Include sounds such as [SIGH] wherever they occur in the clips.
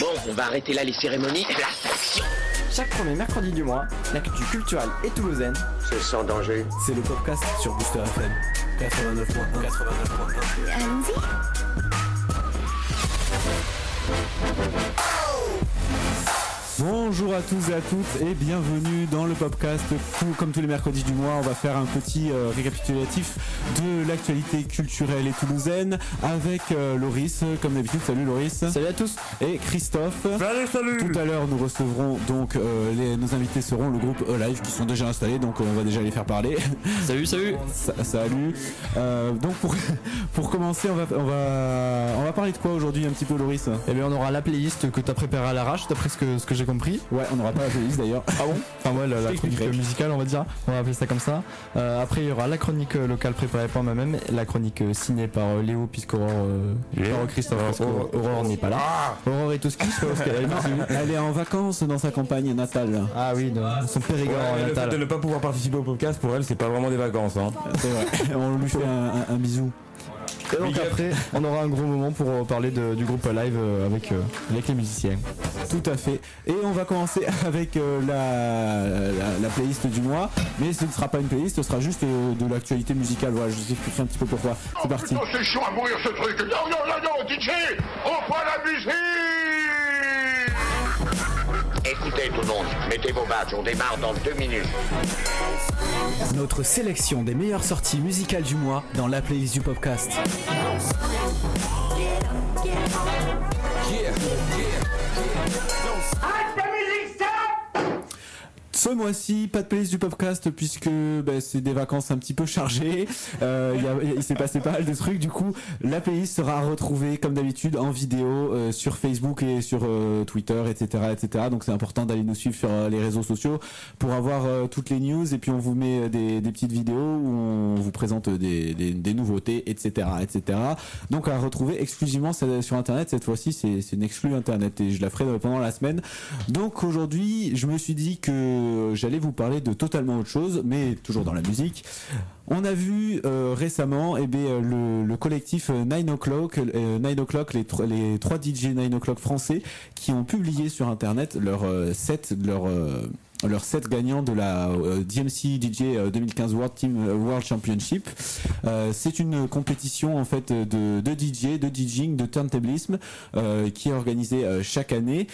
Bon, on va arrêter là les cérémonies. Place action Chaque premier mercredi du mois, l'actu culturelle et toulousaine, C'est sans danger. c'est le podcast sur Booster FM 89.1. 89.1. Allons-y. Bonjour à tous et à toutes et bienvenue dans le podcast. Tout- Comme tous les mercredis du mois, on va faire un petit euh, récapitulatif de l'actualité culturelle et toulousaine avec euh, Loris, comme d'habitude. Salut Loris. Salut à tous. Et Christophe. Salut, salut Tout à l'heure, nous recevrons donc euh, les, nos invités seront le groupe Live qui sont déjà installés, donc on va déjà les faire parler. [LAUGHS] Salut, salut. Sa- Salut. Euh, donc pour, [LAUGHS] pour commencer, on va, on va on va parler de quoi aujourd'hui un petit peu Loris? Eh bien, on aura la playlist que t'as préparée à l'arrache, d'après ce que, ce que j'ai compris. Ouais, on n'aura pas la playlist d'ailleurs. Ah bon [LAUGHS] Enfin, ouais, la, chronique musicale, on va dire. On va appeler ça comme ça. Euh, après, il y aura la chronique euh, locale préparée par moi-même, la chronique euh, ciné par euh, Léo, puisqu'Aurore, euh, Léo par Christophe, parce Aurore- qu'Aurore n'est pas là. Aurore est tout ce qu'il. Elle est en vacances dans sa campagne natale. Ah oui, son Périgord Ouais, le fait de ne pas pouvoir participer au podcast, pour elle, c'est pas vraiment des vacances. Hein. C'est vrai. [LAUGHS] On lui fait un, un- un bisou. Et donc après, on aura un gros moment pour euh, parler de- du groupe live euh, avec, euh, avec les musiciens. Tout à fait. Et on va commencer [LAUGHS] avec la, la, la playlist du mois. Mais ce ne sera pas une playlist, ce sera juste de l'actualité musicale. Voilà, je vous expliquerai un petit peu pourquoi. C'est parti. Oh, c'est chiant à mourir ce truc. Non, non, non, non, DJ, on prend la musique. Écoutez tout le monde, mettez vos badges, on démarre dans deux minutes. Notre sélection des meilleures sorties musicales du mois dans la playlist du podcast. Ce mois-ci, pas de playlist du podcast puisque bah, c'est des vacances un petit peu chargées. Euh, il s'est passé pas mal de trucs. Du coup, la playlist sera retrouvée comme d'habitude en vidéo euh, sur Facebook et sur euh, Twitter, etc., etc. Donc c'est important d'aller nous suivre sur euh, les réseaux sociaux pour avoir euh, toutes les news. Et puis on vous met des, des petites vidéos où on vous présente des, des, des nouveautés, etc., etc. Donc à retrouver exclusivement sur Internet. Cette fois-ci, c'est c'est une exclue Internet et je la ferai pendant la semaine. Donc aujourd'hui, je me suis dit que j'allais vous parler de totalement autre chose, mais toujours dans la musique. On a vu euh, récemment eh bien, euh, le, le collectif euh, Nine O'Clock, euh, Nine O'Clock, les, les trois DJ Nine O'Clock français, qui ont publié sur internet leur euh, set, leur euh, leur set gagnant de la euh, DMC DJ euh, 2015 World euh, Championship. Euh, c'est une compétition en fait de, de DJ, de DJing, de turntablisme euh, qui est organisée euh, chaque année.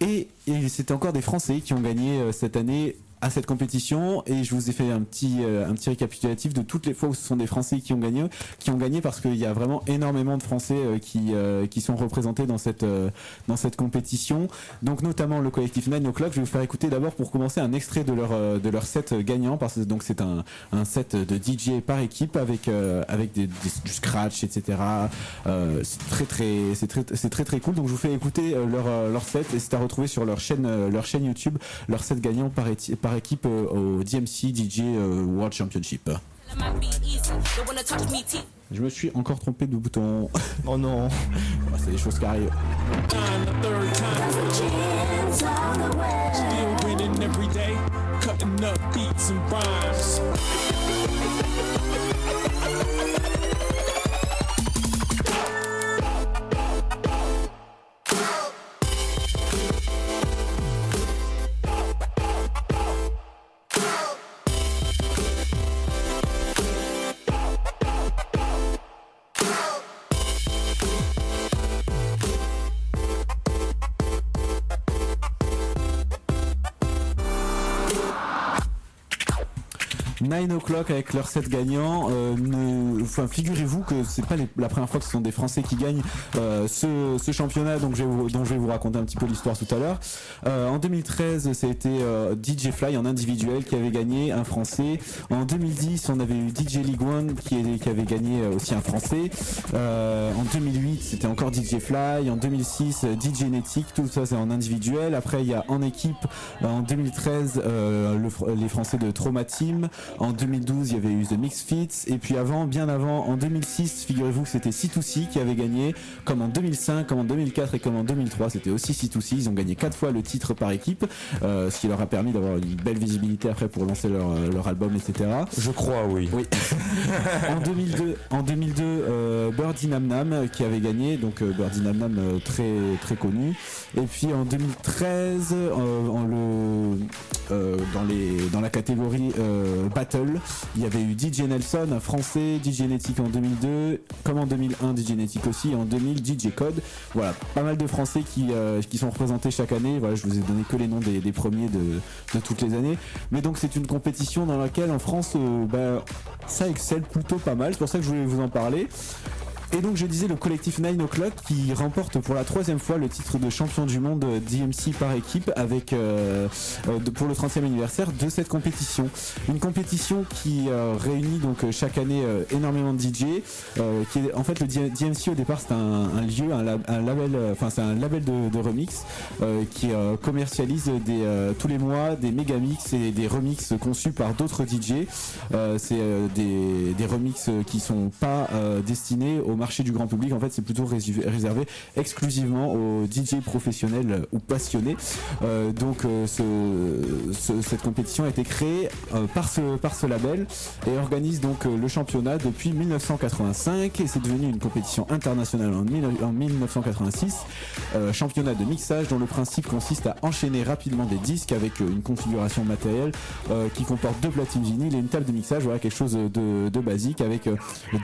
Et, c'est encore des Français qui ont gagné euh, cette année à cette compétition et je vous ai fait un petit euh, un petit récapitulatif de toutes les fois où ce sont des Français qui ont gagné qui ont gagné parce qu'il y a vraiment énormément de Français euh, qui euh, qui sont représentés dans cette dans cette compétition. Donc notamment le collectif Nine O'Clock. Je vais vous faire écouter d'abord pour commencer un extrait de leur de leur set gagnant parce que donc c'est un un set de DJ par équipe avec avec du scratch etc c'est très très c'est très c'est très très cool. Donc je vous fais écouter leur leur set et c'est à retrouver sur leur chaîne leur chaîne YouTube leur set gagnant par, éti- équipe euh, au DMC DJ euh, World Championship. Je me suis encore trompé de bouton. Oh non. [LAUGHS] Ah, c'est des choses qui arrivent Avec leur set gagnant. euh, ne- figurez-vous que c'est pas la première fois que ce sont des Français qui gagnent euh, ce, championnat, donc je dont je vais vous raconter un petit peu l'histoire tout à l'heure. Euh, en 2013, c'était DJ Fly en individuel qui avait gagné un Français. En 2010, on avait eu DJ League One qui, avait gagné euh, aussi un Français. En 2008, c'était encore DJ Fly. En 2006, euh, DJ Netic. Tout ça, c'est en individuel. Après, il y a en équipe en 2013 euh, le les Français de Trauma Team. En 2012, il y avait eu The Mix Fits. Et puis avant, bien avant, en 2006, figurez-vous que c'était C2C qui avait gagné. Comme en 2005, comme en 2004 et comme en 2003, c'était aussi C2C. Ils ont gagné quatre fois le titre par équipe, euh, ce qui leur a permis d'avoir une belle visibilité après pour lancer leur, euh, leur album, etc. Je crois, oui. Oui. [LAUGHS] en 2002, en 2002 euh, Birdie Nam Nam qui avait gagné, donc euh, Birdie Nam Nam euh, très très connu. Et puis en 2013, euh, en le, euh, dans les dans la catégorie euh, Battle, il y avait eu DJ Nelson, un français, DJ Genetic en 2002, comme en 2001 DJ Genetic aussi, et en 2000 DJ Code. Voilà, pas mal de Français qui euh, qui sont représentés chaque année. Voilà, je vous ai donné que les noms des, premiers de de toutes les années. Mais donc c'est une compétition dans laquelle en France, euh, bah, ça excelle plutôt pas mal. C'est pour ça que je voulais vous en parler. Et donc je disais le collectif 9 O'Clock qui remporte pour la troisième fois le titre de champion du monde DMC par équipe avec euh, euh, pour le 30e anniversaire de cette compétition. Une compétition qui euh, réunit donc euh, chaque année euh, énormément de DJ. euh, qui est, en fait le DMC au départ c'est un, lieu, un, lab- un label, euh, enfin c'est un label de, remix euh, qui euh, commercialise euh, tous les mois des méga mix et des remixes conçus par d'autres DJ. Euh, c'est euh, des, des remixes qui sont pas euh, destinés au marché du grand public. En fait, c'est plutôt réservé, exclusivement aux DJ professionnels ou passionnés. Euh, donc, euh, ce, ce- cette compétition a été créée euh, par ce par ce label et organise donc le championnat depuis 1985 et c'est devenu une compétition internationale en, mille- en 1986. Euh, championnat de mixage dont le principe consiste à enchaîner rapidement des disques avec une configuration matérielle qui comporte deux platines vinyles et une table de mixage, voilà quelque chose de, basique avec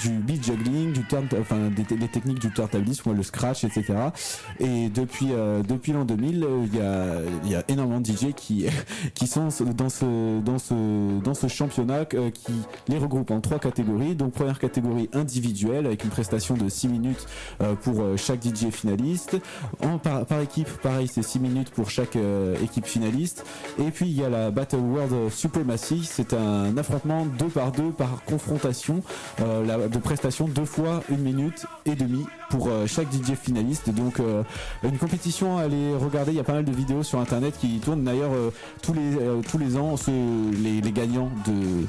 du beat juggling, du turn, enfin des, techniques du turntablisme, le scratch, etc. Et depuis euh, depuis l'an 2000, euh, il y a énormément de DJ [LAUGHS] qui sont dans ce championnat euh, qui les regroupe en trois catégories. Donc première catégorie individuelle avec une prestation de 6 minutes pour chaque DJ finaliste. En par, équipe, pareil, c'est 6 minutes pour chaque équipe finaliste. Et puis il y a la Battle World Supremacy, c'est un affrontement deux par deux par confrontation de prestation deux fois une minute et demie pour euh, chaque DJ finaliste. Donc euh, une compétition à aller regarder, il y a pas mal de vidéos sur internet qui tournent d'ailleurs euh, tous les tous les ans ceux, les, les gagnants de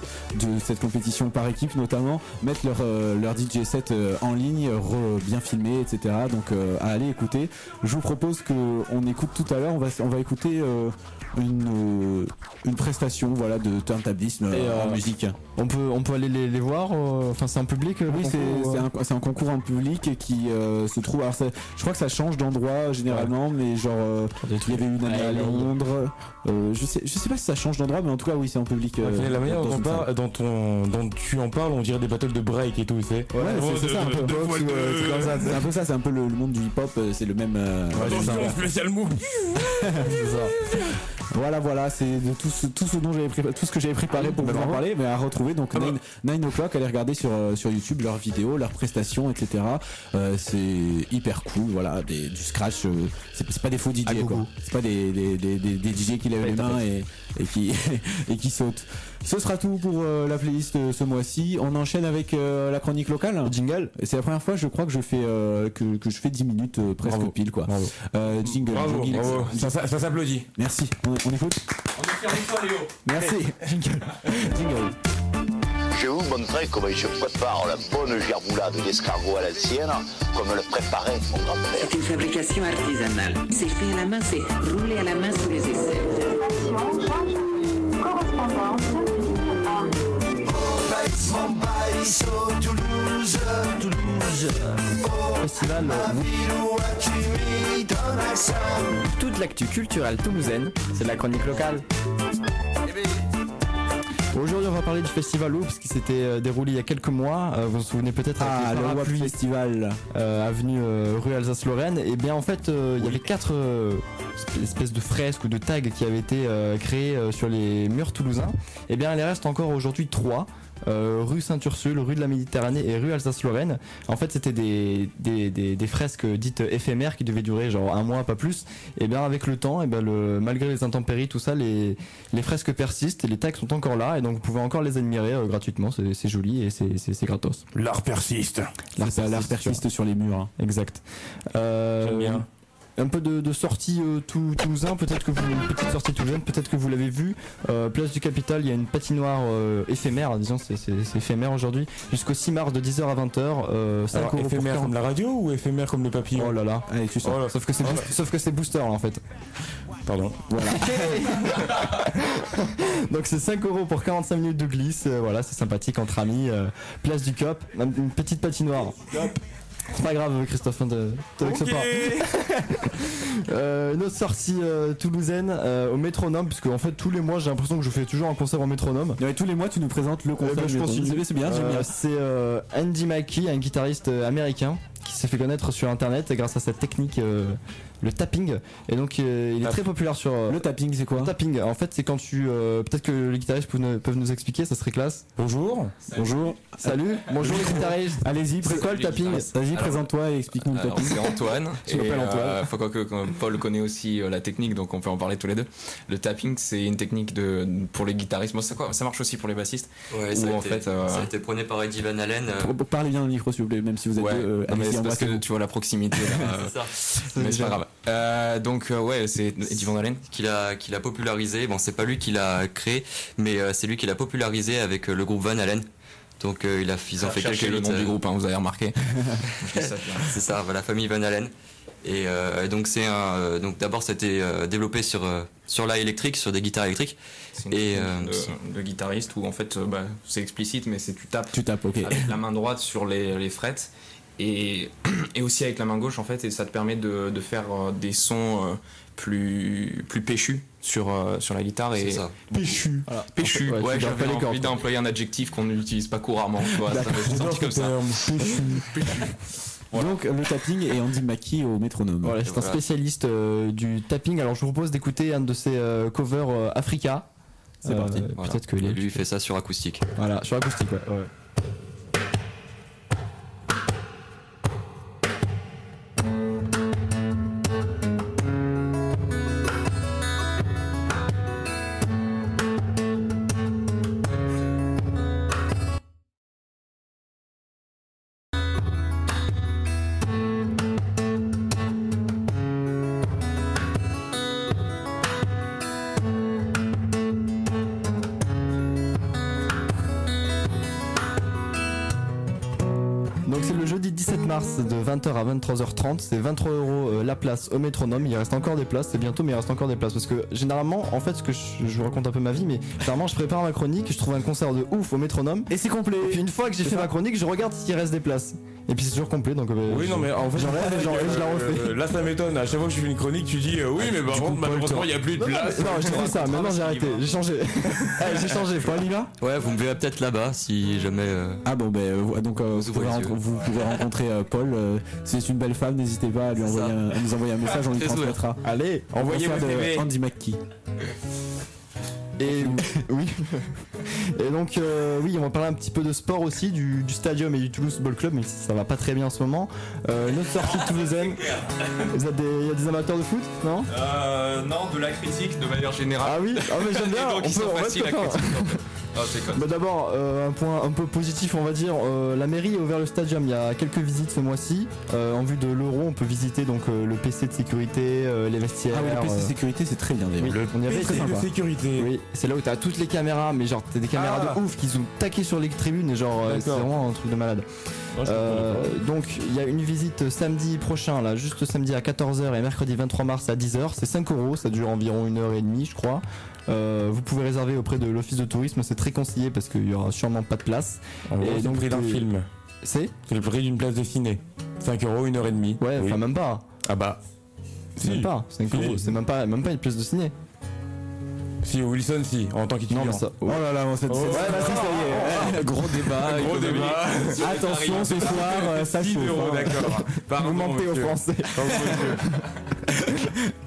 de cette compétition par équipe notamment mettent leur leur DJ set en ligne re- bien filmé etc. Donc à aller écouter. Je vous propose que on écoute tout à l'heure, on va on va écouter une une prestation voilà de turntablisme Et, en musique. On peut, on peut aller les, les voir. Enfin, c'est un public. Oui, c'est un, un concours en public qui euh, se trouve. Alors, ça- je crois que ça change d'endroit généralement, mais genre euh, il y avait une année à à Londres. Euh, je sais, je sais pas si ça change d'endroit, mais en tout cas, oui, c'est en public. Ouais, la manière dont, parle- dont, on- dont tu en parles, on dirait des battles de break et tout, c'est. Ouais, c'est c'est ça un peu. C'est ça, c'est un peu ça, c'est un peu le, le monde du hip-hop, c'est le même. euh, spécial move. [LAUGHS] Voilà, voilà, c'est de tout ce, tout ce dont j'avais préparé, tout ce que j'avais préparé pour vous en parler, mais à retrouver donc 9, 9 o'clock, allez regarder sur sur YouTube leurs vidéos, leurs prestations, etc. Euh, c'est hyper cool, voilà, des, du scratch, euh, c'est pas des faux DJ quoi, c'est pas des des, des, des, des DJ qui lèvent les mains et, et qui [LAUGHS] et qui sautent. Ce sera tout pour euh, la playlist euh, ce mois-ci. On enchaîne avec euh, la chronique locale. Jingle. Et c'est la première fois, je crois que je fais euh, que, que je fais 10 minutes euh, presque Bravo. pile quoi. Bravo. Euh, jingle. Bravo, jingle. bravo. Ça, ça, ça s'applaudit. Merci. On, on écoute. Merci. [LAUGHS] Jingle. Jingle. Je vous montrer comment je prépare la bonne gerboulade à l'ancienne, comme le préparait mon grand-père. C'est une fabrication artisanale. C'est fait à la main, c'est roulé à la main sous les aisselles. Festival. euh, Toute l'actu culturelle toulousaine, c'est de la chronique locale. Aujourd'hui, on va parler du festival Oops qui s'était euh, déroulé il y a quelques mois. Euh, vous vous souvenez peut-être Ah, le WAP Festival. euh, avenue euh, rue Alsace-Lorraine. Et bien en fait, euh, il y avait quatre euh, espèces- de fresques ou de tags qui avaient été créés sur les murs toulousains. Et bien, il en reste encore aujourd'hui trois. Euh, rue Sainte-Ursule, rue de la Méditerranée et rue Alsace-Lorraine. En fait, c'était des, des, des, des fresques dites éphémères qui devaient durer genre un mois, pas plus. Et bien, avec le temps, et ben le, malgré les intempéries, tout ça, les, les fresques persistent et les tags sont encore là. Et donc, vous pouvez encore les admirer euh, gratuitement. C'est c'est joli et c'est c'est- c'est gratos. L'art persiste. C'est ça, l'art persiste, persiste sur les murs. hein. Exact. Euh, J'aime bien. Un peu de, de sortie euh, tou- toulousain, peut-être que vous, une petite sortie toulousaine, peut-être que vous l'avez vu. Euh, place du Capital, il y a une patinoire euh, éphémère, disons, c'est, éphémère aujourd'hui, jusqu'au 6 mars de 10h à 20h. Euh, 5 Alors, éphémère 40 comme la radio ou éphémère comme le papillon Oh là là. Allez, tu sors. Oh là, Sauf que c'est, Oh sauf que c'est booster là en fait. Pardon. [LAUGHS] Donc c'est 5 euros pour 45 minutes de glisse, voilà, c'est sympathique entre amis. place du Cop, une petite patinoire. C'est pas grave, Christophe, hein, te, te vexe pas. Euh, une autre sortie euh, toulousaine euh, au métronome, puisque en fait tous les mois j'ai l'impression que je fais toujours un concert au métronome. Ouais, tous les mois, tu nous présentes le concert. Ben, je. C'est bien, c'est bien, j'aime Euh, bien. c'est euh, Andy Mackie, un guitariste américain qui s'est fait connaître sur internet grâce à cette technique, euh, le tapping. Et donc euh, il est Ah. très populaire sur. euh, Le tapping, c'est quoi le tapping, en fait, c'est quand tu. euh, Peut-être que les guitaristes peuvent nous, peuvent nous expliquer, ça serait classe. Bonjour. Bonjour. Salut. Bonjour les guitaristes. Allez-y, C'est quoi le tapping Vas-y, présente-toi et explique-nous le Alors, tapping. c'est Antoine. [LAUGHS] Je m'appelle Antoine. euh, faut quoi que quand Paul connaît aussi euh, la technique, donc on peut en parler tous les deux. Le tapping, c'est une technique de pour les guitaristes. Bon, ça, quoi, ça marche aussi pour les bassistes? Ouais, Ou ça a, en été, fait, euh, ça a été prôné par Eddie Van Allen. euh, Parlez bien dans le micro, s'il vous plaît, même si vous êtes Ouais, deux. euh, non, mais parce que tu vois la proximité. là, [LAUGHS] c'est ça. mais c'est pas grave. Euh, donc euh, ouais, c'est Eddie Van Halen. Qu'il a, qu'il a popularisé. Bon, c'est pas lui qui l'a créé, mais euh, c'est lui qui l'a popularisé avec le groupe Van Halen. Donc il a, ils ont fait quelques le nom du groupe, hein, vous avez remarqué. [LAUGHS] C'est ça, la famille Van Halen. Et euh, donc c'est un, donc d'abord c'était euh, développé sur euh, sur la électrique, sur des guitares électriques. Une Et, de, de guitariste où en fait, bah, c'est explicite, mais c'est tu tapes Tu tapes, ok. avec la main droite sur les, les frettes et, [CLEARS THROAT] et aussi avec la main gauche en fait et ça te permet de, de faire euh, des sons euh, plus plus péchus sur euh, sur la guitare et C'est ça. Péchu. péchu Ouais, ouais, j'avais envie d'employer un adjectif qu'on n'utilise pas couramment tu vois, ça me- comme ça terme. [LAUGHS] Donc, le tapping et Andy Mackie au métronome. Voilà, c'est un Voilà. spécialiste euh, du tapping. Alors je vous propose d'écouter un de ses euh, covers euh, Africa. C'est parti. Voilà. Peut-être que lui il fait ça sur acoustique. Voilà, sur acoustique, ouais. ouais. 20h à 23h30. C'est 23 euros euh, la place au métronome. Il reste encore des places. C'est bientôt, mais il reste encore des places. Parce que généralement, en fait, ce que je, je vous raconte un peu ma vie, mais généralement, je prépare ma chronique, je trouve un concert de ouf au métronome. Et c'est complet. Et puis une fois que j'ai fait ma chronique, je regarde s'il reste des places. Et puis c'est toujours complet. Donc euh, Oui, je- non, mais en fait, j'en- et je la refais. euh, là, ça m'étonne. À chaque fois que je fais une chronique, tu dis euh, oui, mais par contre, malheureusement, il n'y a plus de Non, place. non, j'ai fait ça. Maintenant j'ai arrêté. J'ai changé. Allez, [LAUGHS] j'ai changé. Faut aller là. Ouais, vous me verrez peut-être là-bas si jamais. Ah bon, ben euh, donc vous, pouvez rencontrer- yeux. vous pouvez rencontrer euh, Paul. Si c'est une belle femme, n'hésitez pas à, lui envoyer un- à nous envoyer un message, on lui [LAUGHS] transmettra. Allez. Envoyez vos de. Andy Mackie. Et [LAUGHS] oui. Et donc euh, oui, on va parler un petit peu de sport aussi, du, du Stadium et du Toulouse Football Club, mais ça va pas très bien en ce moment. Euh, une autre sortie toulousaine. Vous êtes des, il y a des amateurs de foot, non? Euh, non de la critique de manière générale Ah oui, ah mais j'aime bien. [LAUGHS] On ils peut, sont on en fait. Ah, c'est con. Bah d'abord, euh, un point un peu positif, on va dire. euh, la mairie a ouvert le stadium. Il y a quelques visites ce mois-ci. Euh, en vue de l'Euro, on peut visiter donc euh, le PC de sécurité, euh, les vestiaires. Ah oui, le PC euh, sécurité, c'est très bien d'ailleurs. oui, on y très C'est de sympa. sécurité. Oui, c'est là où t'as toutes les caméras, mais genre t'as des caméras Ah. de ouf qui sont taquées sur les tribunes et genre euh, c'est vraiment un truc de malade. Oh, donc il y a une visite samedi prochain, là, juste samedi à 14h et mercredi 23 mars à 10h. C'est 5 euros, ça dure environ une heure et demie, je crois. Euh, vous pouvez réserver auprès de l'office de tourisme, c'est très conseillé parce qu'il y aura sûrement pas de place. En gros, et c'est le prix d'un film. C'est C'est le prix d'une place de ciné. 5 euros, 1 heure et demie. Ouais, Oui. enfin même pas. Ah bah. C'est Même pas, 5 Si. euros, c'est même pas, même pas une pièce de ciné. Si, Wilson, si, en tant qu'étudiant. Non, ça. Oh là là, bon, c'est Oh. c'est- Ouais, bah, si, ça y est. gros débat. Gros débat. Attention ce soir, euh, ça 10 chauffe. hein. d'accord. Vous mentez aux. Français.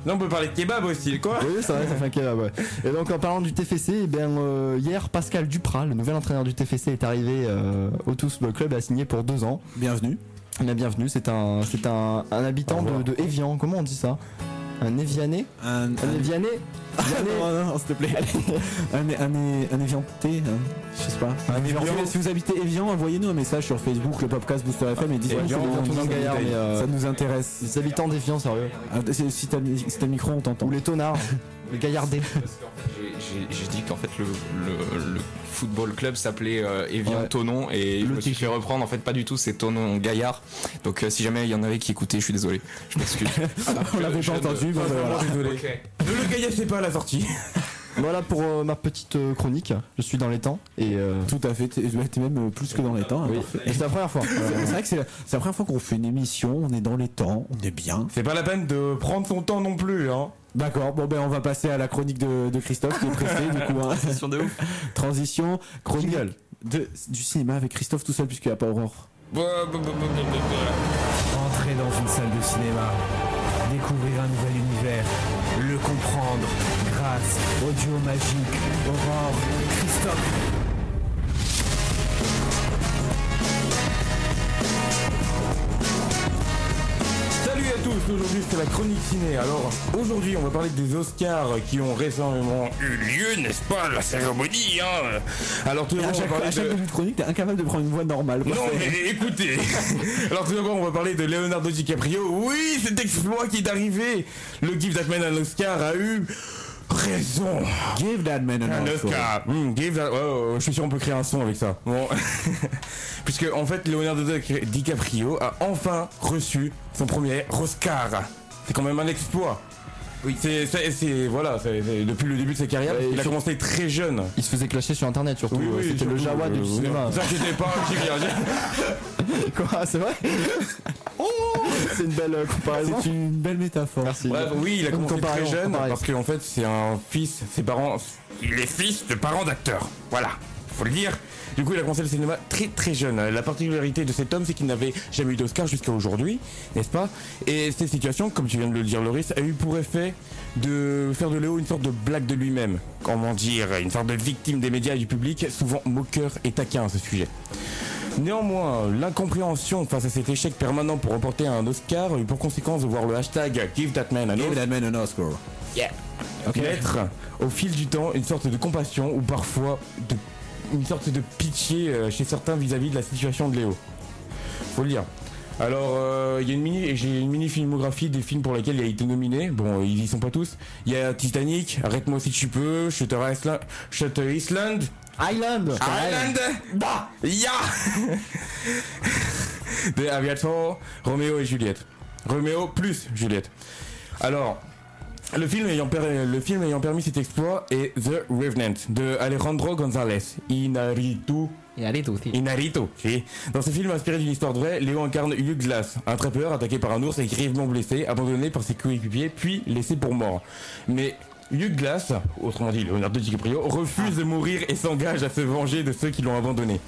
Non, on peut parler de kebab aussi, quoi. Oui, c'est vrai, ça fait un kebab, ouais. Et donc en parlant du TFC, eh bien, euh, hier Pascal Duprat, le nouvel entraîneur du TFC, est arrivé euh, au Tous Football Club et a signé pour deux ans. Bienvenue. Bien bienvenue, c'est un, c'est un, un habitant de, de Évian, comment on dit ça? Un Évianais Un, Un [LAUGHS] non, non, non, s'il te plaît. un, un, un évianté, hein, je sais pas. Un Évian. Évian. Si vous habitez Evian, envoyez-nous un message sur Facebook, le podcast Booster FM et dites-nous ça nous intéresse. Les habitants d'Evian, sérieux. Ah, c'est- Si t'as si t'as le micro, on t'entend. Ou les tonards, [LAUGHS] gaillardés. J'ai- dit qu'en fait le, le- le football club s'appelait euh, Evian Ouais. Tonon et je me suis fait reprendre en fait pas du tout c'est Tonon Gaillard donc euh, si jamais il y en avait qui écoutaient je suis désolé je m'excuse [LAUGHS] On l'avait pas entendu, voilà. Désolé. Ok. Ne le gaillassez pas à la sortie. Voilà pour euh, ma petite euh, chronique. Je suis dans les temps et euh, Tout à fait, t'es même euh, plus que dans les temps. hein, oui. c'est la première fois. C'est vrai que c'est la, c'est la première fois qu'on fait une émission, on est dans les temps, on est bien. C'est pas la peine de prendre son temps non plus, hein. D'accord, bon ben on va passer à la chronique de, de Christophe qui est pressé du coup. hein. Transition de ouf. Transition, chronique de, du cinéma avec Christophe tout seul puisqu'il n'y a pas Aurore. Entrez dans une salle de cinéma, découvrir un nouvel univers, le comprendre grâce au duo magique Aurore Christophe. Tous, aujourd'hui c'est la chronique ciné. Alors aujourd'hui on va parler des Oscars qui ont récemment eu lieu, n'est-ce pas, la cérémonie. Hein Alors tout à d'abord on va à parler chaque de... chronique, t'es incapable de prendre une voix normale. Non mais [LAUGHS] écoutez [LAUGHS] Alors tout d'abord on va parler de Leonardo DiCaprio. Oui, cet exploit qui est arrivé. Le Give That Man un Oscar a eu raison. Give that man an Oscar. Hmm, give that- ouais, ouais, je suis sûr on peut créer un son avec ça. Bon. [LAUGHS] Puisque en fait Leonardo DiCaprio a enfin reçu son premier Oscar. C'est quand même un exploit. Oui. C'est, c'est, c'est- voilà, c'est- c'est- depuis le début de sa carrière, Ouais, il a sur- commencé très jeune. Il se faisait clasher sur internet surtout. euh, C'était le Jawa du euh, cinéma. Ne vous inquiétez pas. [LAUGHS] Quoi, c'est vrai Oh C'est une belle euh, comparaison. C'est une belle métaphore. Merci. Bref, oui, il a Comme commencé très jeune comparaison. parce qu'en fait, c'est un fils, ses parents, il est fils de parents d'acteurs. Voilà, faut le dire. Du coup, il a commencé le cinéma très très jeune. La particularité de cet homme, c'est qu'il n'avait jamais eu d'Oscar jusqu'à aujourd'hui, n'est-ce pas? Et cette situation, comme tu viens de le dire, Loris, a eu pour effet de faire de Léo une sorte de blague de lui-même. Comment dire? Une sorte de victime des médias et du public, souvent moqueur et taquin à ce sujet. Néanmoins, l'incompréhension face à cet échec permanent pour remporter un Oscar a eu pour conséquence de voir le hashtag Give That Man an Give that man an Oscar. naître au fil du temps une sorte de compassion ou parfois de, une sorte de pitié euh, chez certains vis-à-vis de la situation de Léo. Faut le dire. Alors, euh, il y a une mini, j'ai une mini filmographie des films pour lesquels il a été nominé. Bon, ils y sont pas tous. Il y a Titanic, Arrête-moi si tu peux, Shutter Island, Shutter Island, Island Island, bah, ya, [LAUGHS] The Aviator, Roméo et Juliette. Roméo plus Juliette. Alors, le film, ayant per- le film ayant permis cet exploit est The Revenant de Alejandro González Inarritu. Inarritu, si. Dans ce film inspiré d'une histoire vraie, Léo incarne Hugh Glass, un trappeur attaqué par un ours et grièvement blessé, abandonné par ses coéquipiers, puis laissé pour mort. Mais Hugh Glass, autrement dit Leonardo DiCaprio, refuse de mourir et s'engage à se venger de ceux qui l'ont abandonné.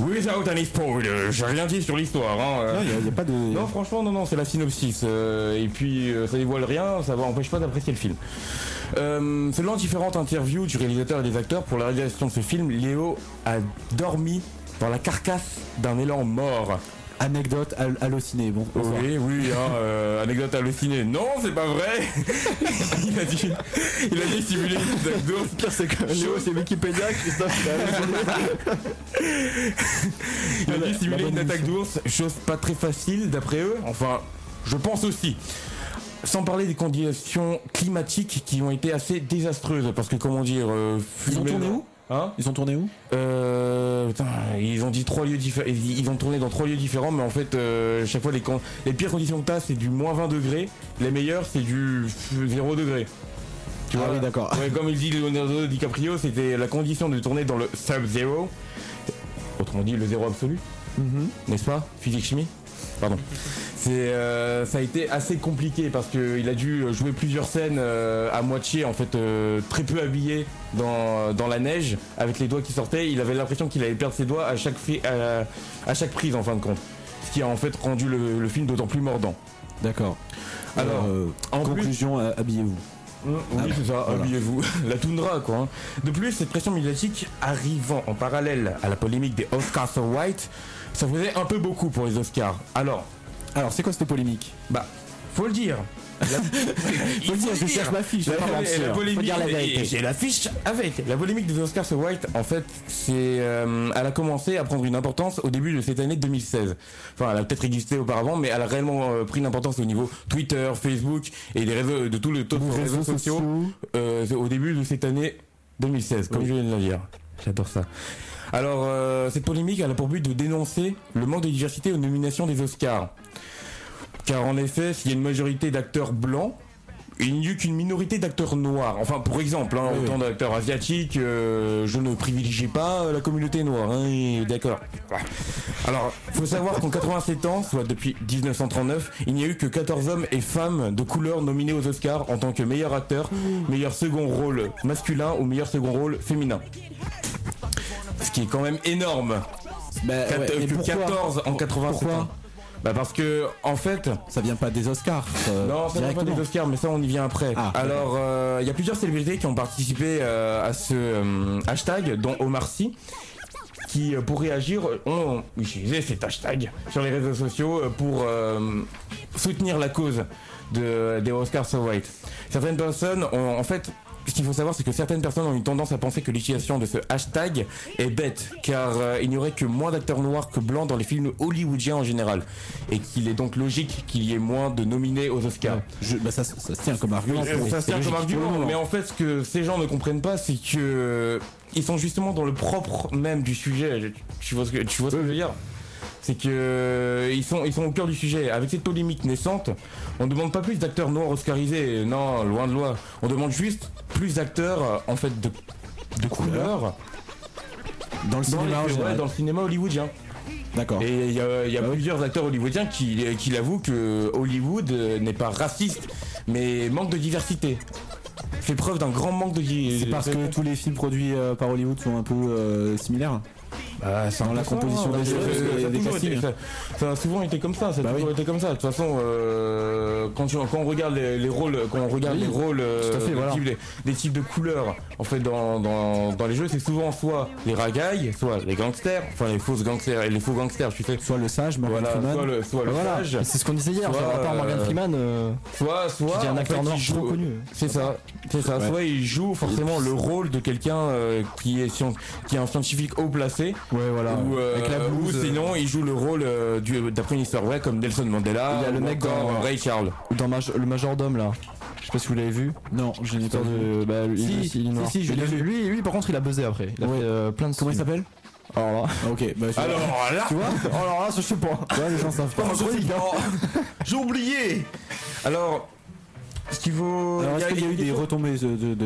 Without any spoil, j'ai rien dit sur l'histoire. Hein. euh. Non, a, pas de. Non, franchement, non, non, c'est la synopsis. euh, et puis, euh, ça dévoile rien, ça n'empêche pas d'apprécier le film. Euh, selon différentes interviews du réalisateur et des acteurs pour la réalisation de ce film, Léo a dormi dans la carcasse d'un élan mort. Anecdote hal- hallucinée. Bon. Oui, oui, hein, euh, anecdote hallucinée. Non, c'est pas vrai [LAUGHS] Il a dit, il a dit simuler une attaque d'ours. C'est c'est Wikipédia, Christophe. Il a dû simuler une attaque d'ours, chose pas très facile d'après eux. Enfin, je pense aussi. Sans parler des conditions climatiques qui ont été assez désastreuses, parce que comment dire, euh, Ils ont fumer- tourné où? Hein Ils ont tourné où euh, putain, ils ont dit trois lieux différents. Ils ont tourné dans trois lieux différents, mais en fait, euh, chaque fois les, con- les pires conditions que t'as, c'est du moins 20 degrés. Les meilleures, c'est du 0 degré. Tu Ah vois oui, d'accord. Ouais, comme il dit Leonardo DiCaprio, c'était la condition de tourner dans le sub-zero. Autrement dit, le zéro absolu. Mhm. N'est-ce pas? Physique chimie? Pardon. C'est, euh, ça a été assez compliqué parce qu'il a dû jouer plusieurs scènes euh, à moitié, en fait, euh, très peu habillé dans, dans la neige, avec les doigts qui sortaient. Il avait l'impression qu'il allait perdre ses doigts à chaque, à, à chaque prise, en fin de compte. Ce qui a en fait rendu le, le film d'autant plus mordant. D'accord. Alors, Euh, en conclusion, habillez-vous. oui, Ah, c'est ça, voilà. habillez-vous. [LAUGHS] La toundra, quoi. hein. De plus, cette pression médiatique arrivant en parallèle à la polémique des Oscars White, ça faisait un peu beaucoup pour les Oscars. Alors, Alors, c'est quoi cette polémique? Bah, faut le dire, [LAUGHS] Faut le dire, je cherche ma fiche. La, la polémique, dire la vérité. j'ai la fiche avec. La polémique des Oscars so White, en fait, c'est, euh, elle a commencé à prendre une importance au début de cette année 2016. Enfin, elle a peut-être existé auparavant, mais elle a réellement euh, pris une importance au niveau Twitter, Facebook et des réseaux, de tous les les réseaux, sociaux, euh, au début de cette année 2016, comme je viens de le dire. J'adore ça. Alors, euh, cette polémique, elle a pour but de dénoncer le manque de diversité aux nominations des Oscars. Car en effet, s'il y a une majorité d'acteurs blancs, il n'y a eu qu'une minorité d'acteurs noirs. Enfin, pour exemple, hein, autant d'acteurs asiatiques, euh, je ne privilégie pas euh, la communauté noire. hein, D'accord. Alors, faut savoir qu'en 87 ans, soit depuis 1939, il n'y a eu que 14 hommes et femmes de couleur nominés aux Oscars en tant que meilleur acteur, meilleur second rôle masculin ou meilleur second rôle féminin. Ce qui est quand même énorme. Bah, Quat- ouais, mais que pourquoi 14 en 87 Pourquoi. Bah parce que en fait, Ça vient pas des Oscars. euh, non, ça vient pas des Oscars, mais ça on y vient après. Ah, Alors, euh, il y a plusieurs célébrités qui ont participé euh, à ce euh, hashtag, dont Omar Sy, qui, euh, pour réagir, ont utilisé cet hashtag sur les réseaux sociaux euh, pour euh, soutenir la cause de, des Oscars So White. Certaines personnes ont, en fait, ce qu'il faut savoir, c'est que certaines personnes ont une tendance à penser que l'utilisation de ce hashtag est bête, car euh, il n'y aurait que moins d'acteurs noirs que blancs dans les films hollywoodiens en général, et qu'il est donc logique qu'il y ait moins de nominés aux Oscars. Je- bah, ça, ça se tient comme argument. Ça se tient comme argument, mais en fait, ce que ces gens ne comprennent pas, c'est que euh, ils sont justement dans le propre même du sujet. Tu vois ce que, tu vois ce que je veux dire? C'est que euh, ils sont, ils sont au cœur du sujet. Avec cette polémique naissante, on ne demande pas plus d'acteurs noirs oscarisés. Non, loin de loin. On demande juste plus d'acteurs, euh, en fait, de, de couleur Dans le cinéma les- ouais, dans le cinéma hollywoodien. D'accord. Et il y a, y plusieurs acteurs hollywoodiens qui, qui l'avouent que Hollywood euh, n'est pas raciste, mais manque de diversité. Fait preuve d'un grand manque de diversité. C'est parce que tous les films produits par Hollywood sont un peu euh, similaires. Bah, un la ça, composition des ça- jeux, ça- des- ça a ça- Ça souvent été comme ça, ça a Bah toujours été comme ça. De toute façon, euh, quand, tu- quand on regarde les, les rôles, quand on regarde les rôles euh, des, types, de couleurs, en fait, dans, dans, dans les jeux, c'est souvent soit les ragailles, soit les gangsters, enfin les fausses gangsters et les faux gangsters, tu sais. Soit le sage, Morgan Freeman. soit le, soit le Voilà, sage, c'est ce qu'on disait hier, Soit, à part Morgan euh, Freeman. euh, soit, soit, un acteur noir trop connu. C'est ça, c'est ça. Soit il joue forcément le rôle de quelqu'un euh, qui est scien- qui est un scientifique haut placé, Ouais, voilà. ou, euh, Avec la ou blouse. euh, sinon il joue le rôle euh, du- d'après une histoire vraie comme Nelson Mandela. Il y a le ou mec encore dans- Ray Charles. Ou dans Maj- le majordome là. Je sais pas si vous l'avez vu. Non, je n'ai pas Histoire vu. de. Bah, lui, Si, lui, il est noir. si, si, je l'ai vu. lui, lui, par contre, il a buzzé après. Il a Ouais. fait euh, plein de Comment il s'appelle Alors là. Ah, Ok, bah, je- Alors là, [LAUGHS] Tu vois Alors là, je sais pas. Tu vois, les gens savent pas. j'ai oublié. Alors, ce. Alors, est-ce qu'il y a eu des retombées de. de,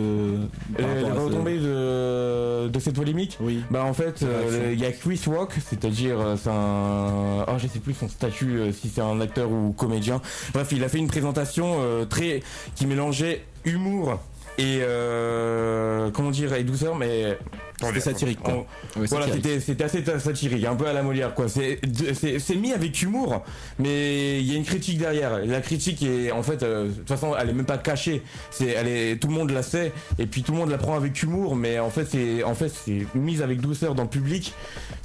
euh, les ce- de, de cette polémique Oui. Bah en fait, euh, il y a Chris Rock, c'est-à-dire euh, c'est un, oh je sais plus son statut, si c'est un acteur ou comédien. Bref, il a fait une présentation euh, très qui mélangeait humour et euh, comment dire et douceur, mais C'était satirique, quoi. On- Ouais, voilà, c'était c'était assez satirique, un peu à la Molière quoi. C'est c'est c'est mis avec humour, mais il y a une critique derrière. La critique est en fait, euh, de toute façon, elle est même pas cachée. C'est elle est tout le monde la sait et puis tout le monde la prend avec humour, mais en fait c'est en fait c'est mise avec douceur dans le public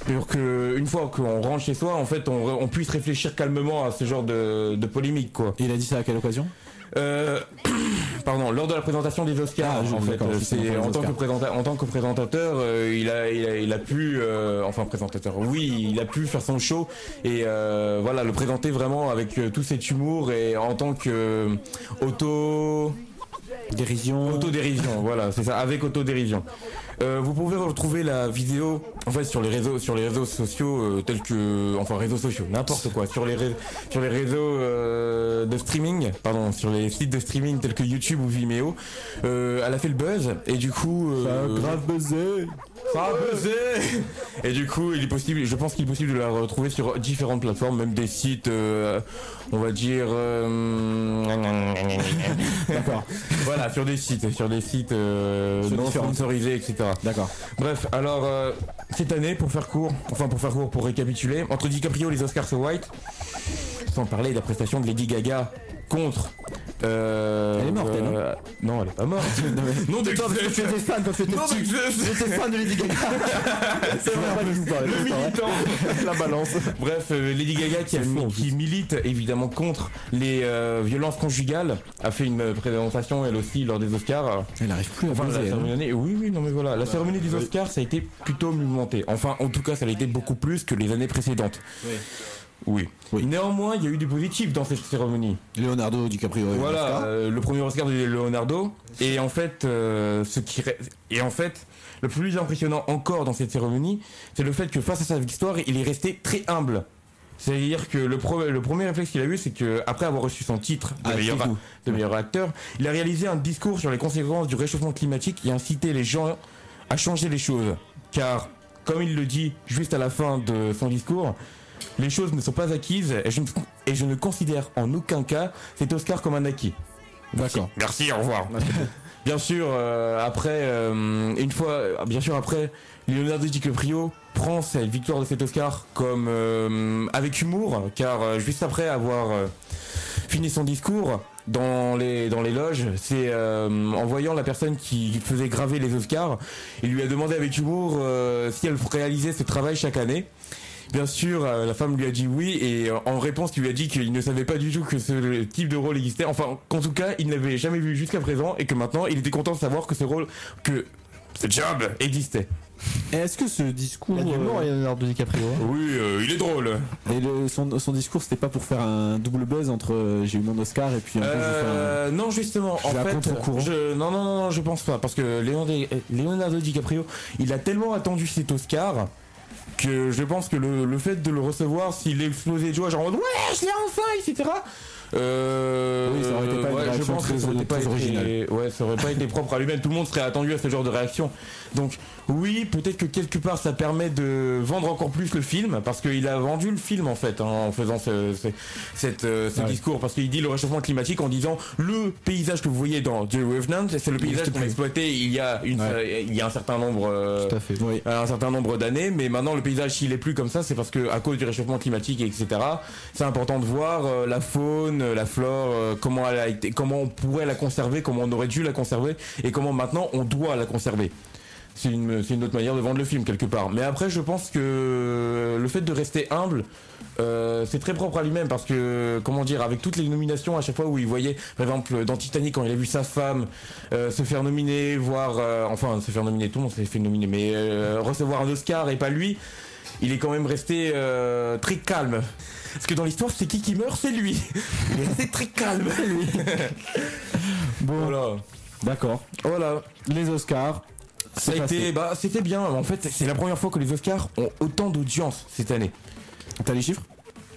pour que une fois qu'on rentre chez soi, en fait on, on puisse réfléchir calmement à ce genre de, de polémique quoi. Et il a dit ça à quelle occasion? Euh, [COUGHS] pardon, lors de la présentation des Oscars, Ah, en fait, euh, c'est en tant que Oscars. présenta- en tant que présentateur, euh, il a il a il a pu euh, enfin présentateur, oui, il a pu faire son show et voilà le présenter vraiment avec tout cet humour et en tant que auto Dérision. Autodérision, voilà, c'est ça, avec autodérision. Euh, vous pouvez retrouver la vidéo en fait sur les réseaux sur les réseaux sociaux euh, tels que enfin réseaux sociaux n'importe quoi sur les sur les réseaux euh, de streaming pardon sur les sites de streaming tels que YouTube ou Vimeo euh, elle a fait le buzz et du coup euh, Ça a grave buzzé. Ça a buzzé Et du coup, il est possible, je pense qu'il est possible de la retrouver sur différentes plateformes, même des sites, euh, on va dire. euh, D'accord. voilà, sur des sites, sur des sites euh, Sur non différentes. sponsorisés, etc. D'accord. Bref, alors euh, cette année, pour faire court, enfin pour faire court, pour récapituler, entre DiCaprio et les Oscars So White, sans parler de la prestation de Lady Gaga contre Euh, Elle est morte, elle, euh, Non, elle est pas morte. [LAUGHS] non, de Toi, parce que tu étais fan quand tu étais Non, petit. J'étais fan de Lady Gaga. [LAUGHS] C'est vrai, pas du tout parler, Le c'est vrai. militant [LAUGHS] La balance. Bref, euh, Lady Gaga qui, a- qui milite évidemment contre les euh, violences conjugales a fait une euh, présentation elle aussi lors des Oscars. Elle arrive plus à Enfin, la baiser, hein. cérémonie, oui, oui, non mais voilà, la cérémonie des Oscars ça a été plutôt mouvementé. Enfin, en tout cas, ça l'a été beaucoup plus que les années précédentes. Oui. Néanmoins, il y a eu du positif dans cette cérémonie. Leonardo DiCaprio. Voilà, euh, le premier Oscar de Leonardo. Et en fait, euh, ce qui et en fait, le plus impressionnant encore dans cette cérémonie, c'est le fait que face à sa victoire, il est resté très humble. C'est-à-dire que le, pro- le premier réflexe qu'il a eu, c'est que après avoir reçu son titre de, Ah, de meilleur acteur, il a réalisé un discours sur les conséquences du réchauffement climatique et incité les gens à changer les choses. Car, comme il le dit juste à la fin de son discours, les choses ne sont pas acquises et je ne, et je ne considère en aucun cas cet Oscar comme un acquis. D'accord. Merci, au revoir. [LAUGHS] bien sûr, euh, après, euh, une fois, bien sûr après, Leonardo DiCaprio prend cette victoire de cet Oscar comme euh, avec humour, car euh, juste après avoir euh, fini son discours dans les dans les loges, c'est euh, en voyant la personne qui faisait graver les Oscars, il lui a demandé avec humour euh, si elle réalisait ce travail chaque année. Bien sûr, euh, la femme lui a dit oui et euh, en réponse, il lui a dit qu'il ne savait pas du tout que ce type de rôle existait. Enfin, qu'en tout cas, il n'avait jamais vu jusqu'à présent et que maintenant, il était content de savoir que ce rôle, que ce job existait. Et Est-ce que ce discours. Il y a du humour, euh, Leonardo DiCaprio. hein. Oui, euh, il est drôle. Et le- son, son discours, c'était pas pour faire un double buzz entre euh, j'ai eu mon Oscar et puis un je Euh, non, justement, Je en vais à fait, contre-courant. je, non, non, non, non, je pense pas, parce que Leonardo, Leonardo DiCaprio, il a tellement attendu cet Oscar que je pense que le, le fait de le recevoir, s'il explosait de joie, genre ouais, je l'ai enfin, etc. Euh, Oui, ça aurait été pas une ouais, je réaction pense que très- ça aurait pas été-. Ouais, ça aurait pas été propre à lui-même. Tout le monde serait attendu à ce genre de réaction. Donc, oui, peut-être que quelque part ça permet de vendre encore plus le film, parce qu'il a vendu le film en fait, hein, en faisant ce, ce- cette, euh, ce Ouais. discours, parce qu'il dit le réchauffement climatique en disant le paysage que vous voyez dans The Revenant, c'est le paysage qu'on a exploité il y a une, Ouais. il y a un certain nombre, euh, Tout à fait. Oui. un certain nombre d'années, mais maintenant le paysage s'il est plus comme ça, c'est parce que à cause du réchauffement climatique, etc. C'est important de voir euh, la faune, la flore, euh, comment elle a été, comment on pourrait la conserver, comment on aurait dû la conserver, et comment maintenant on doit la conserver. C'est une, c'est une autre manière de vendre le film quelque part. Mais après, je pense que le fait de rester humble, euh, c'est très propre à lui-même parce que, comment dire, avec toutes les nominations à chaque fois où il voyait, par exemple, dans Titanic, quand il a vu sa femme euh, se faire nominer, voir, euh, enfin, se faire nominer, tout le monde s'est fait nominer, mais recevoir un Oscar et pas lui, il est quand même resté très calme. Parce que dans l'histoire, c'est qui qui meurt C'est lui. [LAUGHS] Il est resté très calme, lui. Bon, Voilà. d'accord. Voilà. Les Oscars. Ça a été, bah, c'était bien. En fait, c'est la première fois que les Oscars ont autant d'audience cette année. T'as les chiffres?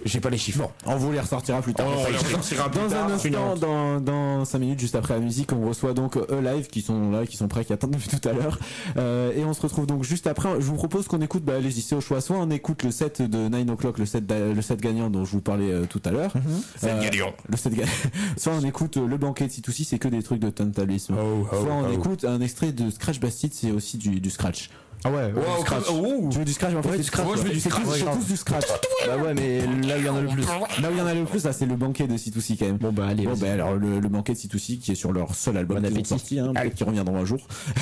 J'ai pas les chiffres. On vous les ressortira plus tard. Oh, on les ressortira plus dans tard, un instant, dans, dans 5 minutes, juste après la musique, on reçoit donc eux live qui sont là, qui sont prêts, qui attendent depuis tout à l'heure. Euh, et on se retrouve donc juste après. Je vous propose qu'on écoute, bah, allez, c'est au choix. Soit on écoute le set de 9 o'clock, le set, le set gagnant dont je vous parlais euh, tout à l'heure. Set Euh, gagnant. Le set gagnant. [LAUGHS] Soit on écoute le banquet de C2C, c'est que des trucs de tentalisme. Oh, oh, Soit on oh. écoute un extrait de Scratch Bastide, c'est aussi du, du scratch. Ah ouais, ouais. Wow, scratch. oh, Tu veux du scratch en fait, Ouais, du scratch, moi, je veux du scratch, tous- ouais, c'est tous du scratch. Bah ouais, mais là il y en a le plus. Là où il y en a le plus, là, c'est le banquet de C2C quand même. Bon bah allez. Bon ben alors le, le banquet de C2C qui est sur leur seul album Bon qu'ils ont appétit. sorti, hein, peut-être qu'ils reviendront un jour.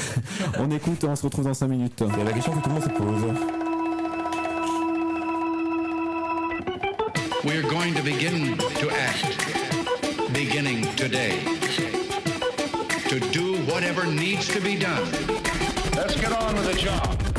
[LAUGHS] on écoute, on se retrouve dans 5 minutes. Il y a la question que tout le monde se pose. We're going to begin to act, beginning today, to do whatever needs to be done. Let's get on with the job.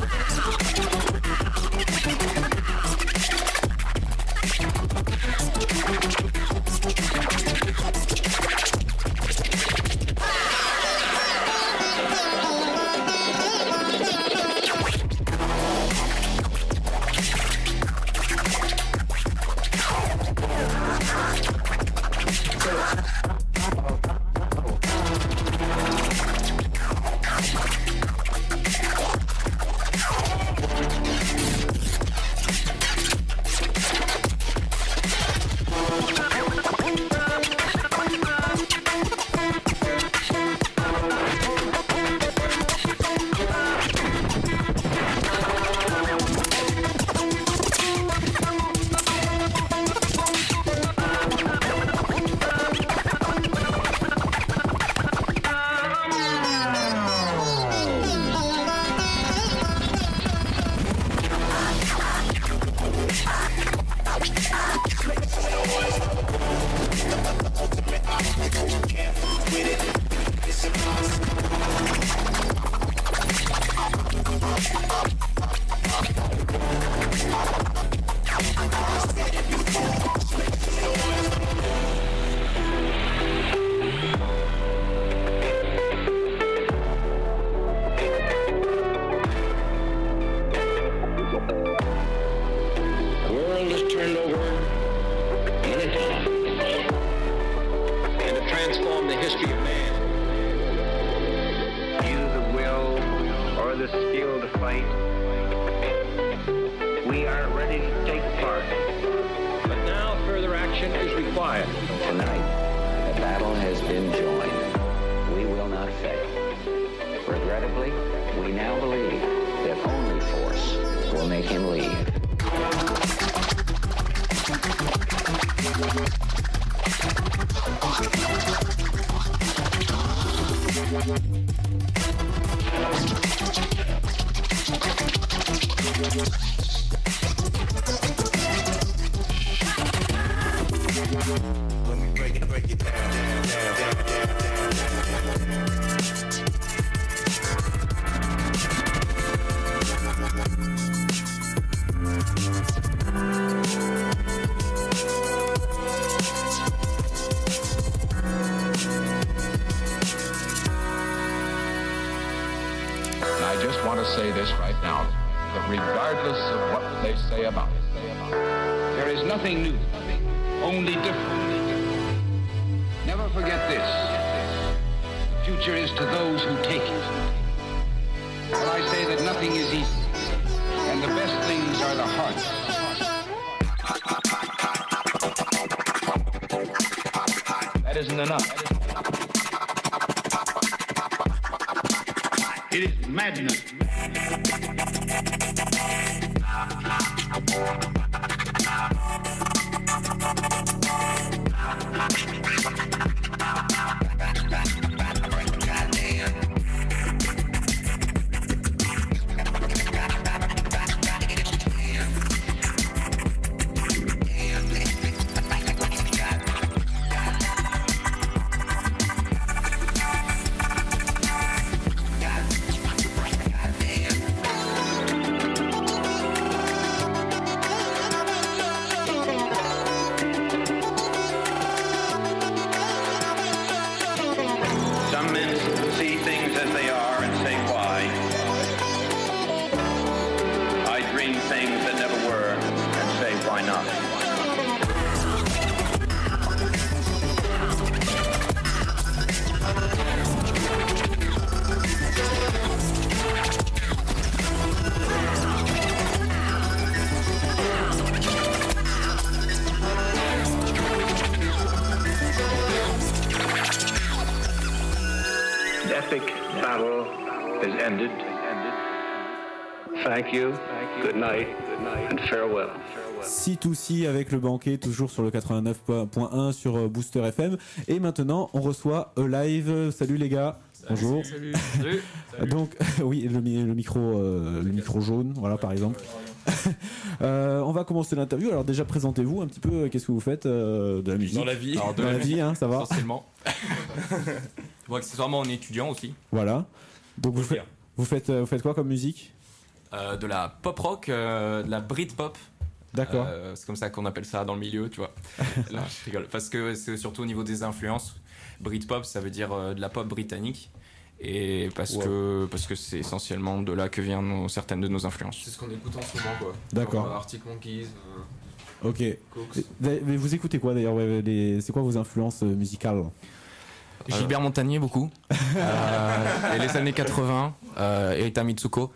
Thank you. C2C avec le banquet, toujours sur le 89.1 sur euh, Booster FM. Et maintenant, on reçoit Live. Salut les gars. Bonjour. Salut. Salut. [LAUGHS] Donc, [LAUGHS] oui, le, mi- le micro, euh, le micro jaune, voilà par exemple. [LAUGHS] Euh, on va commencer l'interview. Alors déjà, présentez-vous un petit peu. euh, Qu'est-ce que vous faites euh, de la musique? Dans la vie. Alors, de Dans la vie, hein, ça va. Essentiellement. bon, accessoirement, on est étudiant aussi. Voilà. Donc vous, faites, vous faites, euh, vous faites quoi comme musique? Euh, de la pop rock, euh, de la Brit pop. D'accord. Euh, c'est comme ça qu'on appelle ça dans le milieu, tu vois. [LAUGHS] non, je rigole. Parce que c'est surtout au niveau des influences. Britpop, ça veut dire euh, de la pop britannique. Et parce que parce que c'est essentiellement de là que viennent nos- certaines de nos influences. C'est ce qu'on écoute en ce moment, quoi. D'accord. Genre, euh, Arctic Monkeys. euh, Ok. Cooks. Mais mais vous écoutez quoi d'ailleurs ouais, les- C'est quoi vos influences euh, musicales? Gilbert Montagnier beaucoup. [LAUGHS] Euh, et les années 80, euh, Erita Mitsuko.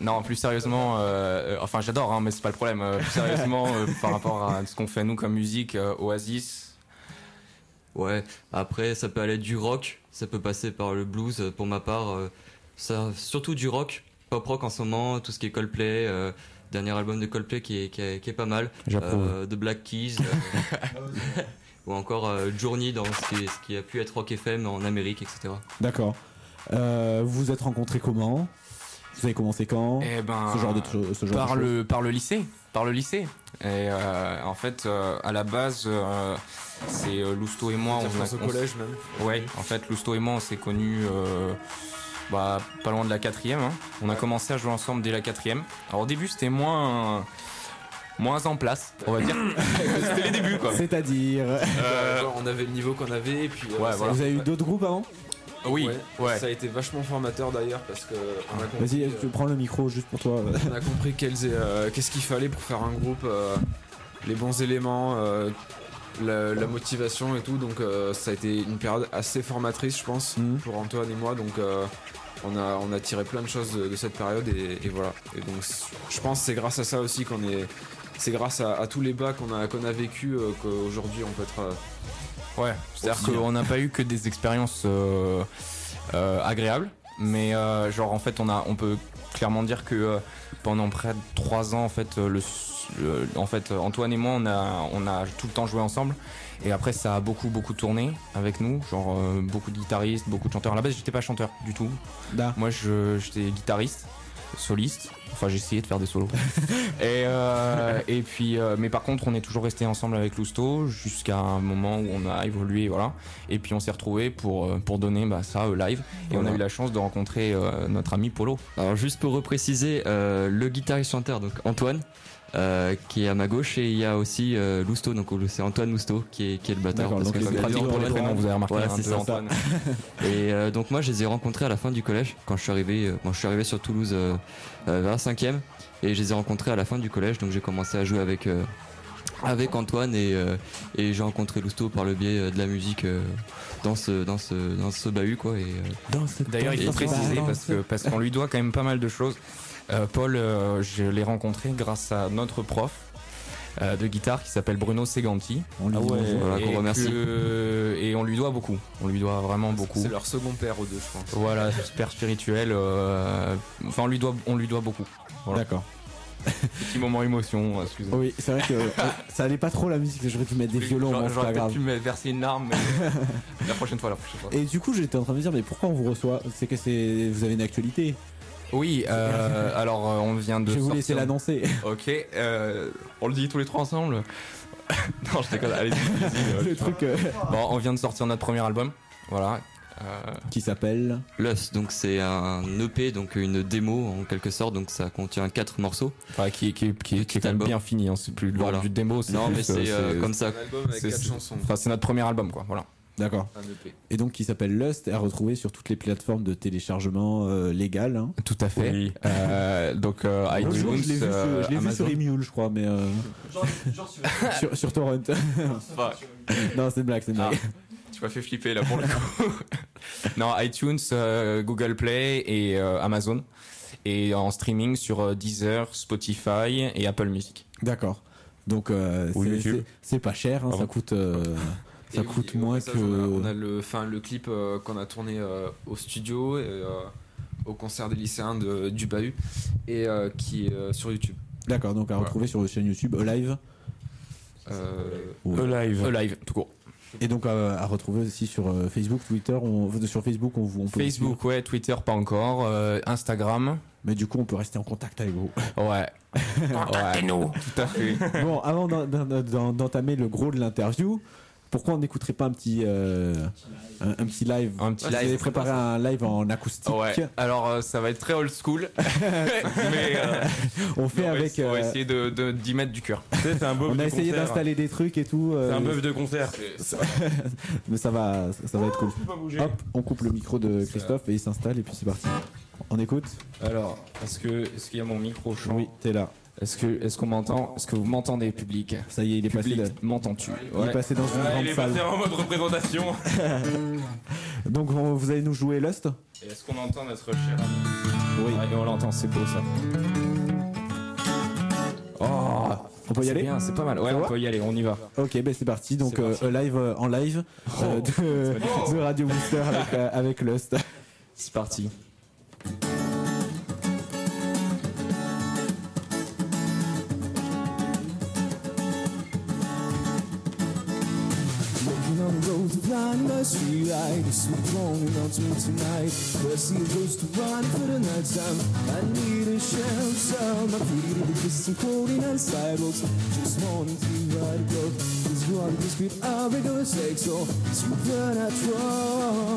Non, plus sérieusement, euh, euh, enfin j'adore, hein, mais c'est pas le problème. euh, plus sérieusement, euh, [LAUGHS] par rapport à ce qu'on fait nous comme musique, euh, Oasis. Ouais, après ça peut aller du rock, ça peut passer par le blues pour ma part. euh, ça, surtout du rock, pop rock en ce moment, tout ce qui est Coldplay, euh, dernier album de Coldplay qui est, qui est, qui est pas mal. J'approuve. Euh, The Black Keys. euh, [LAUGHS] ou encore euh, Journey dans ce qui, ce qui a pu être Rock FM en Amérique, etc. D'accord. Euh, vous vous êtes rencontrés comment? Vous avez commencé quand Eh ben, Ce genre de ce genre par de choses. le par le lycée, par le lycée. Et euh, en fait, euh, à la base, euh, c'est euh, Lousteau et moi. Je a- au on s- collège, même. Ouais, en fait, Lousteau et moi, on s'est connus. euh, bah, pas loin de la quatrième. hein. On a commencé à jouer ensemble dès la quatrième. Alors au début, c'était moins moins en place, on va dire. [LAUGHS] c'était les débuts, quoi. C'est-à-dire Euh, Genre, on avait le niveau qu'on avait, et puis. euh, Ouais, voilà. Vous avez eu d'autres groupes avant? Oui, ouais. Ça a été vachement formateur d'ailleurs, parce que. On a compris, Vas-y, euh, tu prends le micro juste pour toi. on a compris quels- euh, qu'est-ce qu'il fallait pour faire un groupe, euh, les bons éléments, euh, la, la motivation et tout. Donc euh, ça a été une période assez formatrice, je pense, Mhm. pour Antoine et moi. Donc euh, on a, on a tiré plein de choses de, de cette période et, et voilà. Et donc c- je pense que c'est grâce à ça aussi qu'on est. C'est grâce à, à tous les bas qu'on a, qu'on a vécu euh, qu'aujourd'hui on peut être. euh, Ouais, c'est-à-dire aussi, qu'on n'a pas eu que des expériences euh, euh, agréables, mais euh, genre en fait on a, on peut clairement dire que euh, pendant près de trois ans en fait, euh, le, le- en fait Antoine et moi on a, on a tout le temps joué ensemble. Et après ça a beaucoup beaucoup tourné avec nous, genre euh, beaucoup de guitaristes, beaucoup de chanteurs. À la base j'étais pas chanteur du tout. Moi je- j'étais guitariste, soliste. Enfin j'ai essayé de faire des solos. [LAUGHS] et, euh, et puis euh, mais par contre on est toujours resté ensemble avec Lousto jusqu'à un moment où on a évolué voilà. Et puis on s'est retrouvé pour euh, pour donner bah, ça euh, live. Et on a eu la chance de rencontrer euh, notre ami Polo. Alors juste pour repréciser, euh, le guitariste chanteur donc Antoine euh, qui est à ma gauche et il y a aussi euh, Lousto donc c'est Antoine Lousto qui est, qui est le batteur. Parce donc que c'est pratique pour les prénoms, vous avez remarqué, Voilà, c'est ça. Antoine. et euh, donc moi je les ai rencontrés à la fin du collège quand je suis arrivé. euh, bon, je suis arrivé sur Toulouse vers la cinquième et je les ai rencontrés à la fin du collège donc j'ai commencé à jouer avec euh, avec Antoine et, euh, et j'ai rencontré Lousto par le biais de la musique euh, dans ce dans ce dans ce bahut quoi et euh, D'ailleurs, il faut préciser parce que parce qu'on lui doit quand même pas mal de choses. Euh, Paul, euh, je l'ai rencontré grâce à notre prof euh, de guitare qui s'appelle Bruno Seganti. On lui. Voilà, qu'on et remercie. que- et on lui doit beaucoup. On lui doit vraiment beaucoup. C'est leur second père aux deux, je pense. Voilà, père spirituel. euh, enfin, on lui doit, on lui doit beaucoup. Voilà. D'accord. [LAUGHS] Petit moment émotion, excusez-moi. Oui, c'est vrai que euh, ça allait pas trop la musique, j'aurais dû mettre des violons, J'aurais peut-être pu me verser une larme, mais [LAUGHS] la prochaine fois, la prochaine fois. Et du coup, j'étais en train de me dire, mais pourquoi on vous reçoit? C'est que c'est vous avez une actualité Oui, euh, [LAUGHS] alors euh, on vient de. Je vais vous laisser sortir- l'annoncer. Ok, euh, on le dit tous les trois ensemble [LAUGHS] Non, je déconne, allez-y. [LAUGHS] Le truc, euh, Bon, on vient de sortir notre premier album, voilà. euh, Qui s'appelle Lust, donc c'est un EP, donc une démo en quelque sorte, donc ça contient quatre morceaux. Enfin, qui, qui, qui, qui est quand même bien fini, hein, c'est plus Voilà. du démo. Non, plus, mais c'est euh, comme ça. Un album avec c'est- quatre c'est- chansons. Enfin, c'est notre premier album, quoi, voilà. D'accord. EP. Et donc qui s'appelle Lust, à retrouver sur toutes les plateformes de téléchargement euh, légal. hein. Tout à fait. Oui. Euh, donc euh, iTunes, je l'ai vu, sur- euh, je l'ai vu Amazon. sur Emule, je crois, mais euh, [LAUGHS] sur, sur Torrent. non, c'est une blague, c'est une Ah, tu m'as fait flipper là pour le coup. [LAUGHS] non, iTunes, euh, Google Play et euh, Amazon. Et en streaming sur euh, Deezer, Spotify et Apple Music. D'accord. Donc euh, c'est- pas cher, hein, ça coûte, euh, ça Et coûte moins que. On a, on a le, enfin, le clip euh, qu'on a tourné euh, au studio et euh, au concert des lycéens de, du Bahut et euh, qui est euh, sur YouTube. D'accord, donc à Voilà. retrouver sur votre chaîne YouTube Live. Euh, Live. live, tout court. Et donc à, à retrouver aussi sur euh, Facebook, Twitter. On, sur Facebook, on, vous- on peut. vous Facebook, ouais, Twitter, pas encore. euh, Instagram. Mais du coup, on peut rester en contact avec vous. Ouais. [LAUGHS] Contactez-nous. Tout à fait. bon, avant d'en- d'en- d'en- d'entamer le gros de l'interview, pourquoi on n'écouterait pas un petit, euh, un, un petit live Un petit Vous live. avez préparé un live en acoustique. Ouais. Alors, euh, ça va être très old school. [LAUGHS] mais euh, On fait mais on va avec, essayer- On va essayer de, de- d'y mettre du cœur. C'est un bœuf On a de essayé concert. d'installer des trucs et tout. euh, C'est un bœuf de concert. [LAUGHS] Mais ça va, ça va être cool. Hop, on coupe le micro de Christophe et il s'installe et puis c'est parti. On écoute Alors, est-ce que est-ce qu'il y a mon micro chaud? Oui, t'es là. Est-ce que est-ce qu'on m'entend Est-ce que vous m'entendez, public? Ça y est, il est passé. Public, m'entends-tu? Il est passé dans une Ouais, grande il est salle. passé en mode représentation. [LAUGHS] Donc on- vous allez nous jouer Lust? Est-ce qu'on entend notre cher ami? Oui. Ouais, on l'entend, c'est beau ça. Oh, On peut y c'est aller? bien, c'est pas mal. Ouais, on va? peut y aller, on y va. Ok, ben c'est parti. Donc euh, parti. un live euh, en live euh, de, de Radio Booster avec, euh, avec Lust. C'est parti. nursery ride. It's so lonely on me tonight. Percy goes to run for the night time. I need a shelter. My feet because I'm cold in the sidewalks. Just wanting to ride a globe. This water is good. I'll regular sex or supernatural.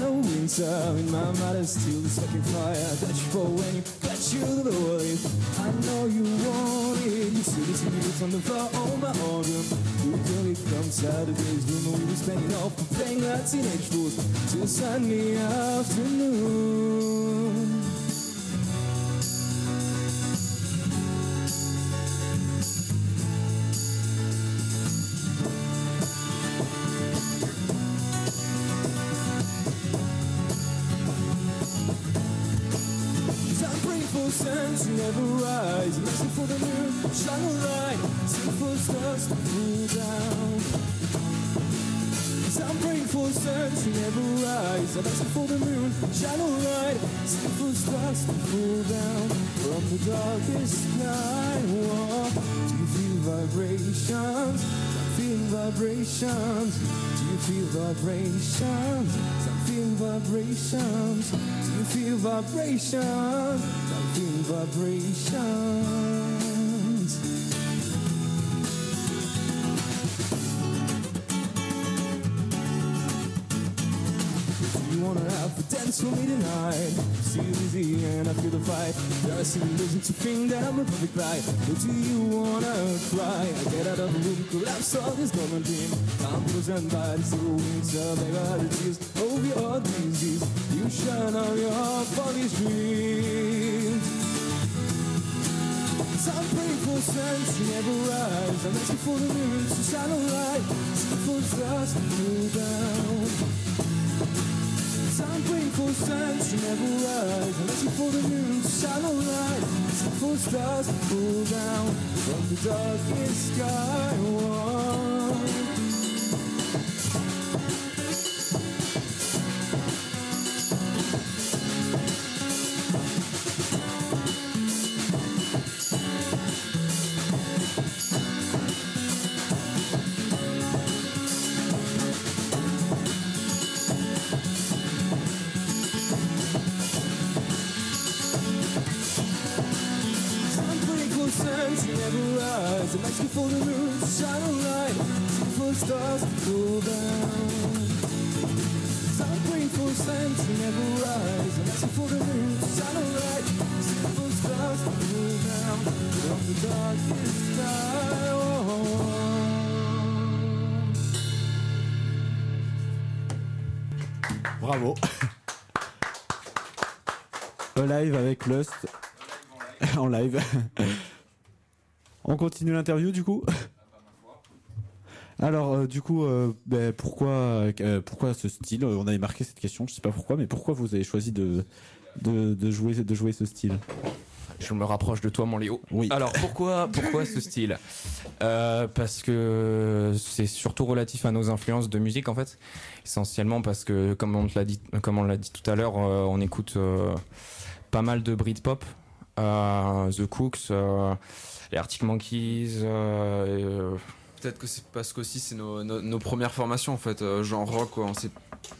Warm winter uh, In my mind is still the second fire That you for when you got you the wave I know you want it. You see this music on the floor on oh, my own room You out of this room And we were spending off playing like teenage fools. Till Sunday afternoon I'm asking for the moon, a light, sing stars to fall down from the darkest sky. Whoa. Do you feel vibrations? I'm feeling vibrations. Do you feel vibrations? I'm feeling vibrations. Do you feel vibrations? I'm feeling vibrations. Have for me tonight? See you easy and I feel the fight. There I see you losing to think that I'm a perfect guy. But do you wanna cry? I get out of the room, collapse all this golden dream. I'm frozen by the zero winter, baby, the tears oh, of your disease. You shine on your body's dreams. So I'm praying for sun to never rise. I'm asking for the moon to shine a light. Asking for trust to fall down. For sun to never rise. I'm asking for the moon to shine a light. Asking for stars to fall down from the darkest sky. Whoa. Bravo. [LAUGHS] Live avec Lust. [LAUGHS] en live. On continue l'interview du coup? Alors euh, du coup, euh, ben, pourquoi, euh, pourquoi ce style? On avait marqué cette question, je sais pas pourquoi, mais pourquoi vous avez choisi de jouer, de jouer ce style? Je me rapproche de toi, mon Léo. Oui. Alors pourquoi, pourquoi ce style? Euh, Parce que c'est surtout relatif à nos influences de musique en fait. Essentiellement parce que, comme on l'a dit, comme on l'a dit tout à l'heure, euh, on écoute euh, pas mal de Britpop, euh, The Cooks, les Arctic Monkeys. Peut-être que c'est parce qu'aussi c'est nos, nos, nos premières formations en fait, genre rock quoi. On s'est,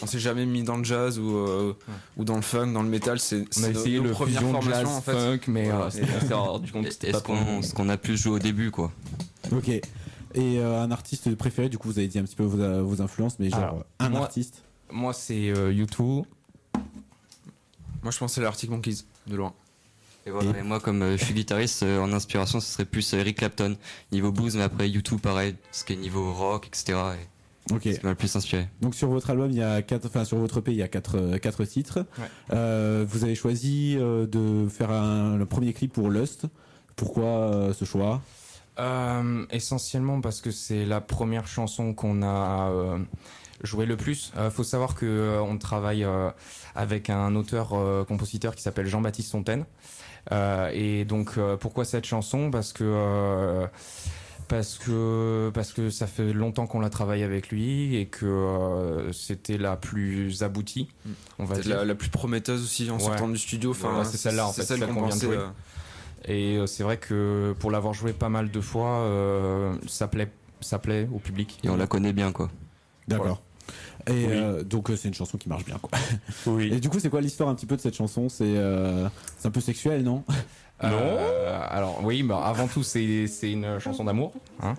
on s'est jamais mis dans le jazz ou, euh, ou dans le funk, dans le métal. C'est, On a nos- essayé nos le premières fusion formations jazz, en fait. funk, mais, euh, c'est- rendu compte pas ce qu'on, ce qu'on a plus joué au début quoi? Ok. Et euh, un artiste préféré, du coup vous avez dit un petit peu vos, vos influences, mais genre Alors, un moi- artiste Moi, c'est euh, U2. Moi je pensais l'Arctic Monkeys, de loin. Et voilà, et moi comme euh, je suis guitariste, euh, en inspiration ce serait plus Eric Clapton, niveau blues, mais après YouTube pareil, ce qui est niveau rock, etc. Et Ok. Ce qui m'a le plus inspiré. Donc sur votre album, il y a quatre, enfin sur votre EP, il y a quatre, euh, quatre titres. Ouais. Euh, vous avez choisi euh, de faire un, le premier clip pour Lust. Pourquoi euh, ce choix? Euh, essentiellement parce que c'est la première chanson qu'on a euh, joué le plus. Euh, faut savoir que euh, on travaille euh, avec un auteur-compositeur qui s'appelle Jean-Baptiste Fontaine. Euh, et donc euh, pourquoi cette chanson? Parce que euh, parce que parce que ça fait longtemps qu'on l'a travaillé avec lui et que euh, c'était la plus aboutie. On va Peut-être dire la, la plus prometteuse aussi en Ouais. sortant du studio. Enfin, Voilà, c'est celle-là en fait, celle celle qu'on vient de jouer. euh, Et euh, c'est vrai que pour l'avoir joué pas mal de fois, euh, ça plaît, ça plaît au public. Et on la connaît bien quoi. D'accord. Et Oui. euh, donc euh, c'est une chanson qui marche bien quoi. Oui. Et du coup c'est quoi l'histoire un petit peu de cette chanson? C'est euh, c'est un peu sexuel non? Euh, alors oui, bah, avant tout c'est c'est une chanson d'amour, hein.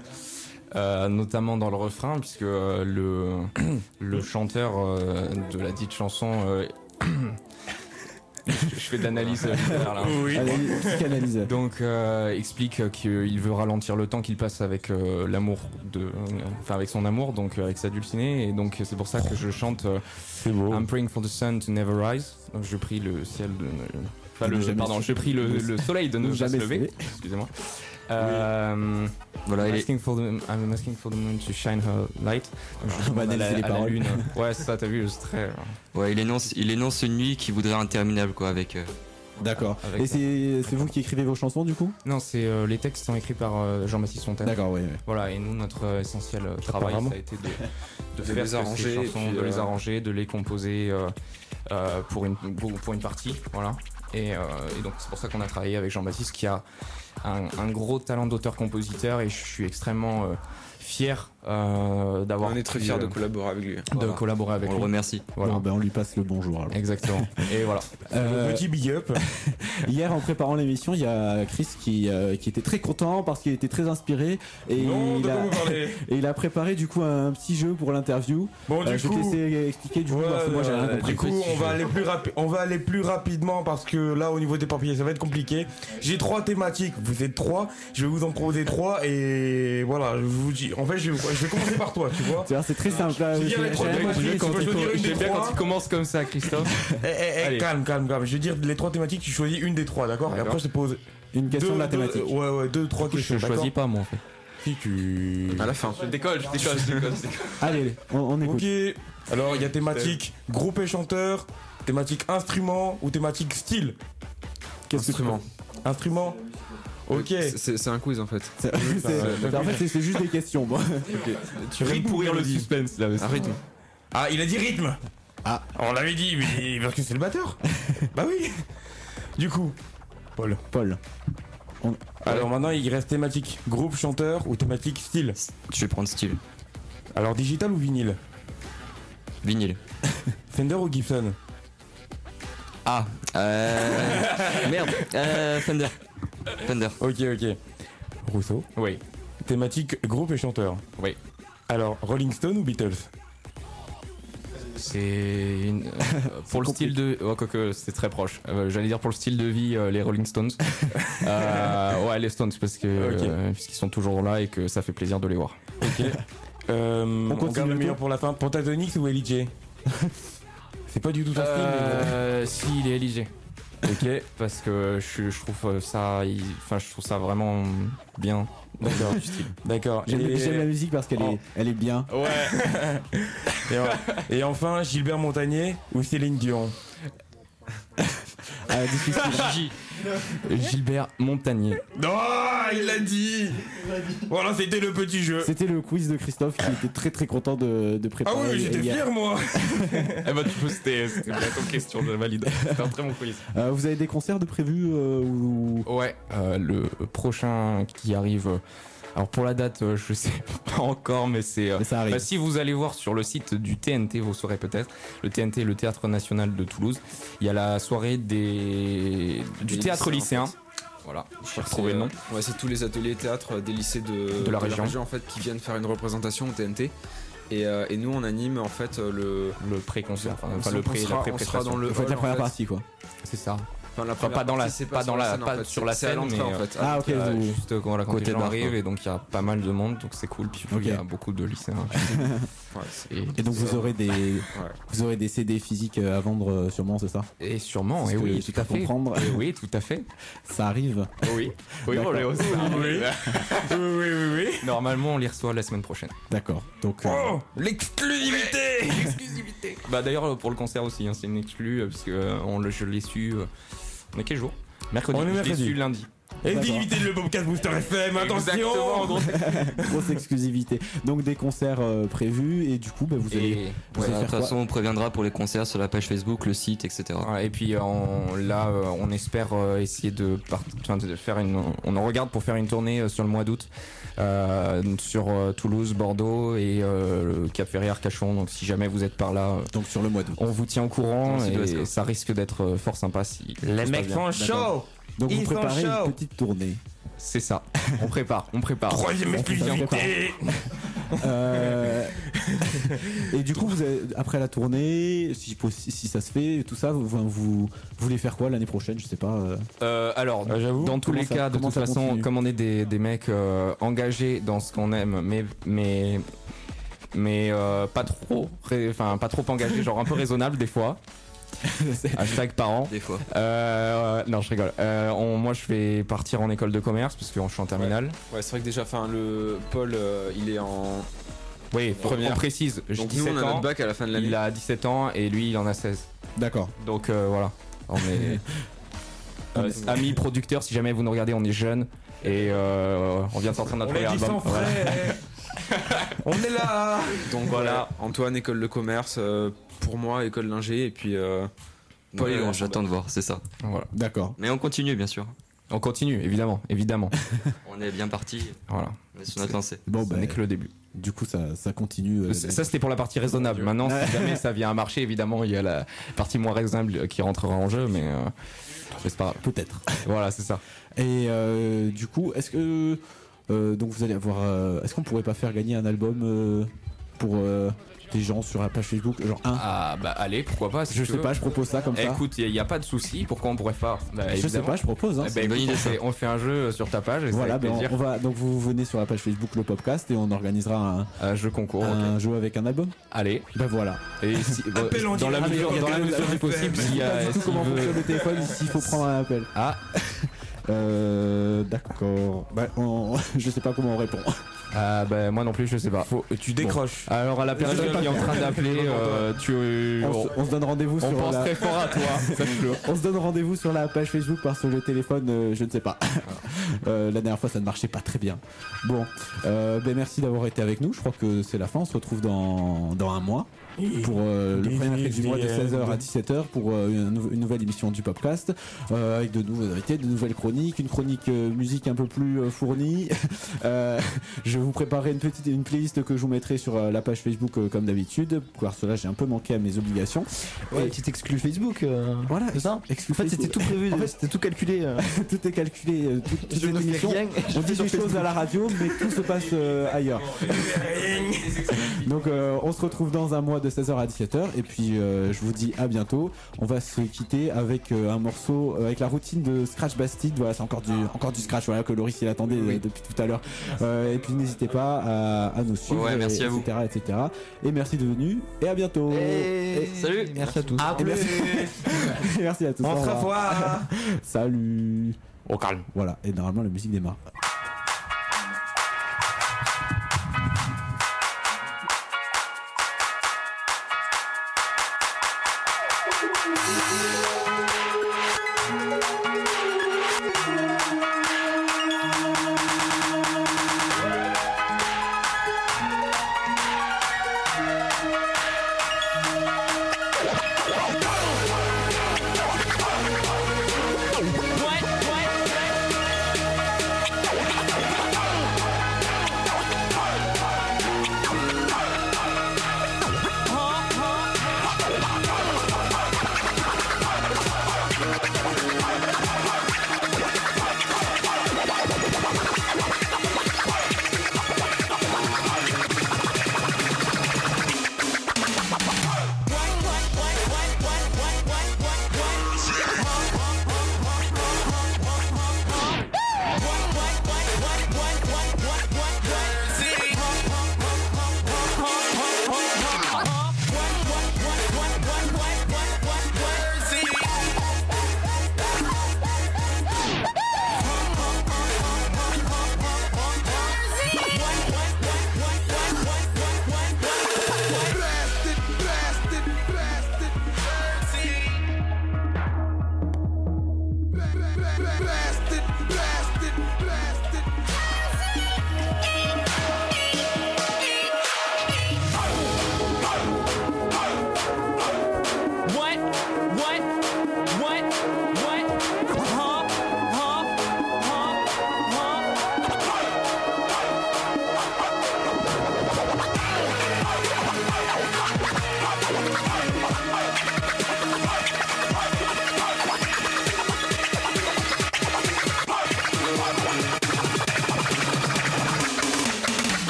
Euh, notamment dans le refrain puisque euh, le [CLEARS THROAT] le chanteur euh, de la dite chanson. euh, je [CLEARS THROAT] je fais de l'analyse là. Oui. Allez. Donc euh, explique qu'il veut ralentir le temps qu'il passe avec euh, l'amour de, euh, enfin avec son amour, donc avec sa dulcinée, et donc c'est pour ça que je chante euh, I'm praying for the sun to never rise. Donc je prie le ciel de, enfin le, pardon, je prie le, le soleil de ne de pas se jamais se lever. Excusez-moi. Euh, Voilà, I'm il est- asking, for the, I'm asking for the moon to shine her light. Donc, je On va demande à analyser la, les paroles. lune. [LAUGHS] Ouais, c'est ça, t'as vu, c'est très. Ouais, il énonce, il énonce une nuit qui voudrait interminable quoi avec euh, D'accord. Et c'est c'est vous qui écrivez vos chansons du coup? Non, c'est euh, les textes sont écrits par euh, Jean-Baptiste Fontaine. D'accord, oui. oui. Voilà, et nous, notre euh, essentiel euh, travail, ça a été de, [LAUGHS] de, De faire les arranger, chansons, puis, de les euh, arranger, de les composer euh, euh, pour, une, pour pour une partie. Voilà. Et, euh, et donc, c'est pour ça qu'on a travaillé avec Jean-Baptiste qui a un, un gros talent d'auteur-compositeur et je suis extrêmement euh, fier euh, d'avoir. On est très fiers euh, de collaborer avec lui. de Voilà. collaborer avec On le lui. remercie. Voilà. Bon, ben, on lui passe le bonjour alors. Exactement. [LAUGHS] Et voilà. Euh, Petit big up. [LAUGHS] Hier, en préparant l'émission, il y a Chris qui, euh, qui était très content parce qu'il était très inspiré et, Non, il a, vous [LAUGHS] et il a préparé du coup un petit jeu pour l'interview. Bon, du Euh, je vais coup- te laisser expliquer du coup Ouais, parce que moi j'ai rien euh, compris. du coup, on va aller plus on va aller plus rapidement parce que là, au niveau des papiers, ça va être compliqué. J'ai trois thématiques. Vous êtes trois. Je vais vous en proposer trois et voilà. Je vous dis. En fait, je, je vais commencer par toi. Tu vois. Tu vois, c'est très simple. Je J'aime bien trois. quand il commence comme ça, Christophe. [LAUGHS] Eh, eh, eh, calme, calme, calme. Je vais dire les trois thématiques. Tu choisis une des trois, d'accord? Et après, je te pose Une question deux- de la deux- thématique. ouais, ouais, deux, trois Je questions. d'accord? choisis pas, moi, en fait. Si tu. À la fin. Je décolle, je décolle, je décolle. je décolle. [LAUGHS] Allez, on, on écoute. Ok. Alors, il y a thématique groupe et chanteur, thématique instrument ou thématique style? Qu'est-ce que tu Instrument. Instrument. Ok. C'est- un quiz en fait. C'est- En fait, c'est- juste des questions. Bon. [LAUGHS] Tu Rythme rythme pourrir le suspense là aussi. Un rythme. Ah, il a dit rythme. Ah. On l'avait dit, mais parce que c'est le batteur. [LAUGHS] bah oui. Du coup, Paul. Paul. Alors maintenant, il reste thématique groupe, chanteur ou thématique style. Je vais prendre style. Alors digital ou vinyle Vinyle. [LAUGHS] Fender ou Gibson Ah, euh... Merde, euh, Fender. Fender. Ok, ok. Rousseau. Oui. Thématique groupe et chanteur. Oui. Alors, Rolling Stone ou Beatles? C'est une- euh, [LAUGHS] pour le style de. Oh, quoique c'est très proche. Euh, J'allais dire pour le style de vie, euh, les Rolling Stones. [LAUGHS] Euh, ouais, les Stones, parce que Ok. euh, puisqu'ils sont toujours là et que ça fait plaisir de les voir. Ok. [LAUGHS] Euh, on, continue garde le le meilleur pour la fin. Pentatonix ou LJ C'est pas du tout ton style, Euh, si, il est éligé. Ok. Parce que je, je trouve ça. Enfin, je trouve ça vraiment bien. D'accord. D'accord. J'aime Et- la musique parce qu'elle Oh. est, elle est bien. Ouais. [LAUGHS] Et enfin, Gilbert Montagnier ou Céline Dion? Ah, difficile. Gilbert Montagnier. Non, il l'a dit Voilà, c'était le petit jeu. C'était le quiz de Christophe qui était très très content de, de Ah préparer. oui, j'étais fier, moi [LAUGHS] Eh bah, tu peux, c'était bien comme question, je valide. C'était un très bon quiz. Euh, vous avez des concerts de prévus euh, ou... Ouais, euh, le prochain qui arrive. Alors pour la date, euh, je sais [LAUGHS] pas encore, mais c'est. euh, Mais ça arrive. bah, si vous allez voir sur le site du TNT, vous saurez peut-être. Le TNT, le Théâtre National de Toulouse. Il y a la soirée des du Des théâtre lycéens, en lycéen. Voilà, je retrouver le nom. euh, Ouais, c'est tous les ateliers théâtre des lycées de, De la région. en fait qui viennent faire une représentation au TNT. Et, euh, et nous on anime en fait le. Le pré-concert, enfin, le sera- pré, on la sera dans le Vous faites hall, la en première fait. partie quoi. C'est ça. Enfin, la Enfin, première pas dans la, pas dans sur la, scène, en pas fait. sur la scène, mais en euh, fait. Ah, ok, euh, juste euh, voilà, quand Côté les gens arrivent et donc il y a pas mal de monde, donc c'est cool. Puis il y a beaucoup de lycéens. [LAUGHS] Et, Et donc vous aurez des, Ouais. vous aurez des CD physiques euh, à vendre euh, sûrement, c'est ça et sûrement, et oui, tout à fait. comprendre. Et oui, tout à fait. Ça arrive. Oui, oui, on les reçoit. Oui. oui, oui. Normalement, on les reçoit la semaine prochaine. D'accord. Donc euh, Oh, l'exclusivité [LAUGHS] Bah d'ailleurs pour le concert aussi, hein, c'est une exclue parce que euh, on le, je l'ai su. On est quel jour? Mercredi. On est mercredi. lundi. Exclusivité de le podcast Booster FM, attention gros. [LAUGHS] grosse exclusivité. Donc des concerts euh, prévus et du coup bah, vous allez. Et, vous Ouais, allez de toute façon, on préviendra pour les concerts sur la page Facebook, le site, etc. et puis euh, on- là, euh, on espère euh, essayer de, part- enfin, de faire une. On en regarde pour faire une tournée euh, sur le mois d'août euh, sur euh, Toulouse, Bordeaux et euh, le Cap Ferré, Arcachon. Donc si jamais vous êtes par là, euh, Donc sur le mois d'août. on vous tient au courant et quoi. ça risque d'être euh, fort sympa si Les mecs bien. sont Donc vous sont préparez chauds. une petite tournée. C'est ça. On prépare, on prépare. Troisième On exclusivité Euh, et du coup, vous avez- après la tournée, si, possi- si ça se fait, tout ça, vous, vous voulez faire quoi l'année prochaine Je sais pas. euh, Euh, alors, Ah, j'avoue. dans tous Comment les ça- cas, de comment toute ça façon, continue comme on est des, des mecs euh, engagés dans ce qu'on aime, mais mais mais euh, pas trop, ré- enfin pas trop engagés, genre un peu raisonnable des fois. [LAUGHS] Hashtag parents. Des fois. Euh, non, je rigole. Euh, on- moi, je vais partir en école de commerce parce que je suis en terminale. Ouais, c'est vrai que déjà, enfin, le Paul, euh, il est en. Oui, Première. on précise. J'ai Donc nous, 17 on a ans. notre bac à la fin de l'année. Il a 17 ans et lui, il en a 16. D'accord. Donc euh, voilà. On est [LAUGHS] Euh, amis producteurs, si jamais vous nous regardez, on est jeunes et euh, on vient de sortir notre premier album. sans Voilà. frais. [LAUGHS] On est là. Donc voilà, Antoine, école de commerce, euh, pour moi, école d'ingé, et puis euh, Paul Ouais, et Laurent. J'attends de voir, c'est ça. Voilà. D'accord. Mais on continue, bien sûr. On continue, évidemment, évidemment. [LAUGHS] On est bien parti. Voilà. On est sur notre lancée. Bon, Ce bah, n'est que le début. du coup, ça, ça continue. euh, Ça, c'était pour la partie raisonnable. Maintenant, si jamais ça vient à marcher, évidemment, il y a la partie moins raisonnable qui rentrera en jeu, mais, euh, mais c'est pas grave. Peut-être. Voilà, c'est ça. Et euh, du coup, est-ce que euh, donc vous allez avoir, euh, est-ce qu'on pourrait pas faire gagner un album euh, pour euh, des gens sur la page Facebook, genre un? Ah bah allez, pourquoi pas si Je sais veux. pas, je propose ça comme ça. Écoute, il n'y a, pas de souci. Pourquoi on pourrait pas? Bah, je sais pas, je propose. Hein. Eh ben, idée, on, fait, on fait un jeu sur ta page et Voilà, c'est ben, avec on, plaisir. on va donc vous venez sur la page Facebook le podcast et on organisera un, Un jeu concours. un jeu avec un album. Allez. Ben voilà. Et si, bah, [LAUGHS] Appel en dans la mesure, dans la mesure du possible, s'il y pas a, du tout comment fonctionne le téléphone s'il faut prendre un appel. Ah, Euh, d'accord. Bah, on- [LAUGHS] je sais pas comment on répond. ah, bah moi non plus, je sais pas. Faut- tu décroches. Alors à la personne qui est en train d'appeler, euh, tu, On, se, on se donne rendez-vous on sur pense la. très fort à toi. [LAUGHS] On se donne rendez-vous sur la page Facebook parce que le téléphone, euh, je ne sais pas. [LAUGHS] Euh, la dernière fois, ça ne marchait pas très bien. Bon, euh, ben merci d'avoir été avec nous. Je crois que c'est la fin. On se retrouve dans, dans un mois pour euh, le premier mercredi du mois de 16h à 17h pour euh, une, nou- une nouvelle émission du podcast euh, avec de nouveaux invités, de nouvelles chroniques, une chronique euh, musique un peu plus euh, fournie. [LAUGHS] Euh, je vous préparerai une petite une playlist que je vous mettrai sur euh, la page Facebook euh, comme d'habitude. Car cela, j'ai un peu manqué à mes obligations. Ouais, Et- petite exclu Facebook. euh, Voilà, c'est ça. exclu En fait, c'était tout prévu, En fait, c'était tout calculé. euh. [LAUGHS] tout est calculé, euh, tout- toute [LAUGHS] Je cette ne fais émission. rien, je On dit des choses Facebook. à la radio, mais tout se passe euh, ailleurs. Donc euh, on se retrouve dans un mois de 16h à 17h et puis euh, je vous dis à bientôt. On va se quitter avec euh, un morceau euh, avec la routine de Scratch Bastide. Voilà, c'est encore du encore du scratch voilà que Loris il attendait depuis tout à l'heure. Euh, et puis n'hésitez pas à, à nous suivre Ouais, merci et- à vous. etc., etc. Et merci de venir et à bientôt. Et- Salut. Merci à tous. Et merci, et [LAUGHS] merci à tous. On Au se revoir. revoit. [LAUGHS] Salut. Au calme. Voilà, et normalement la musique démarre.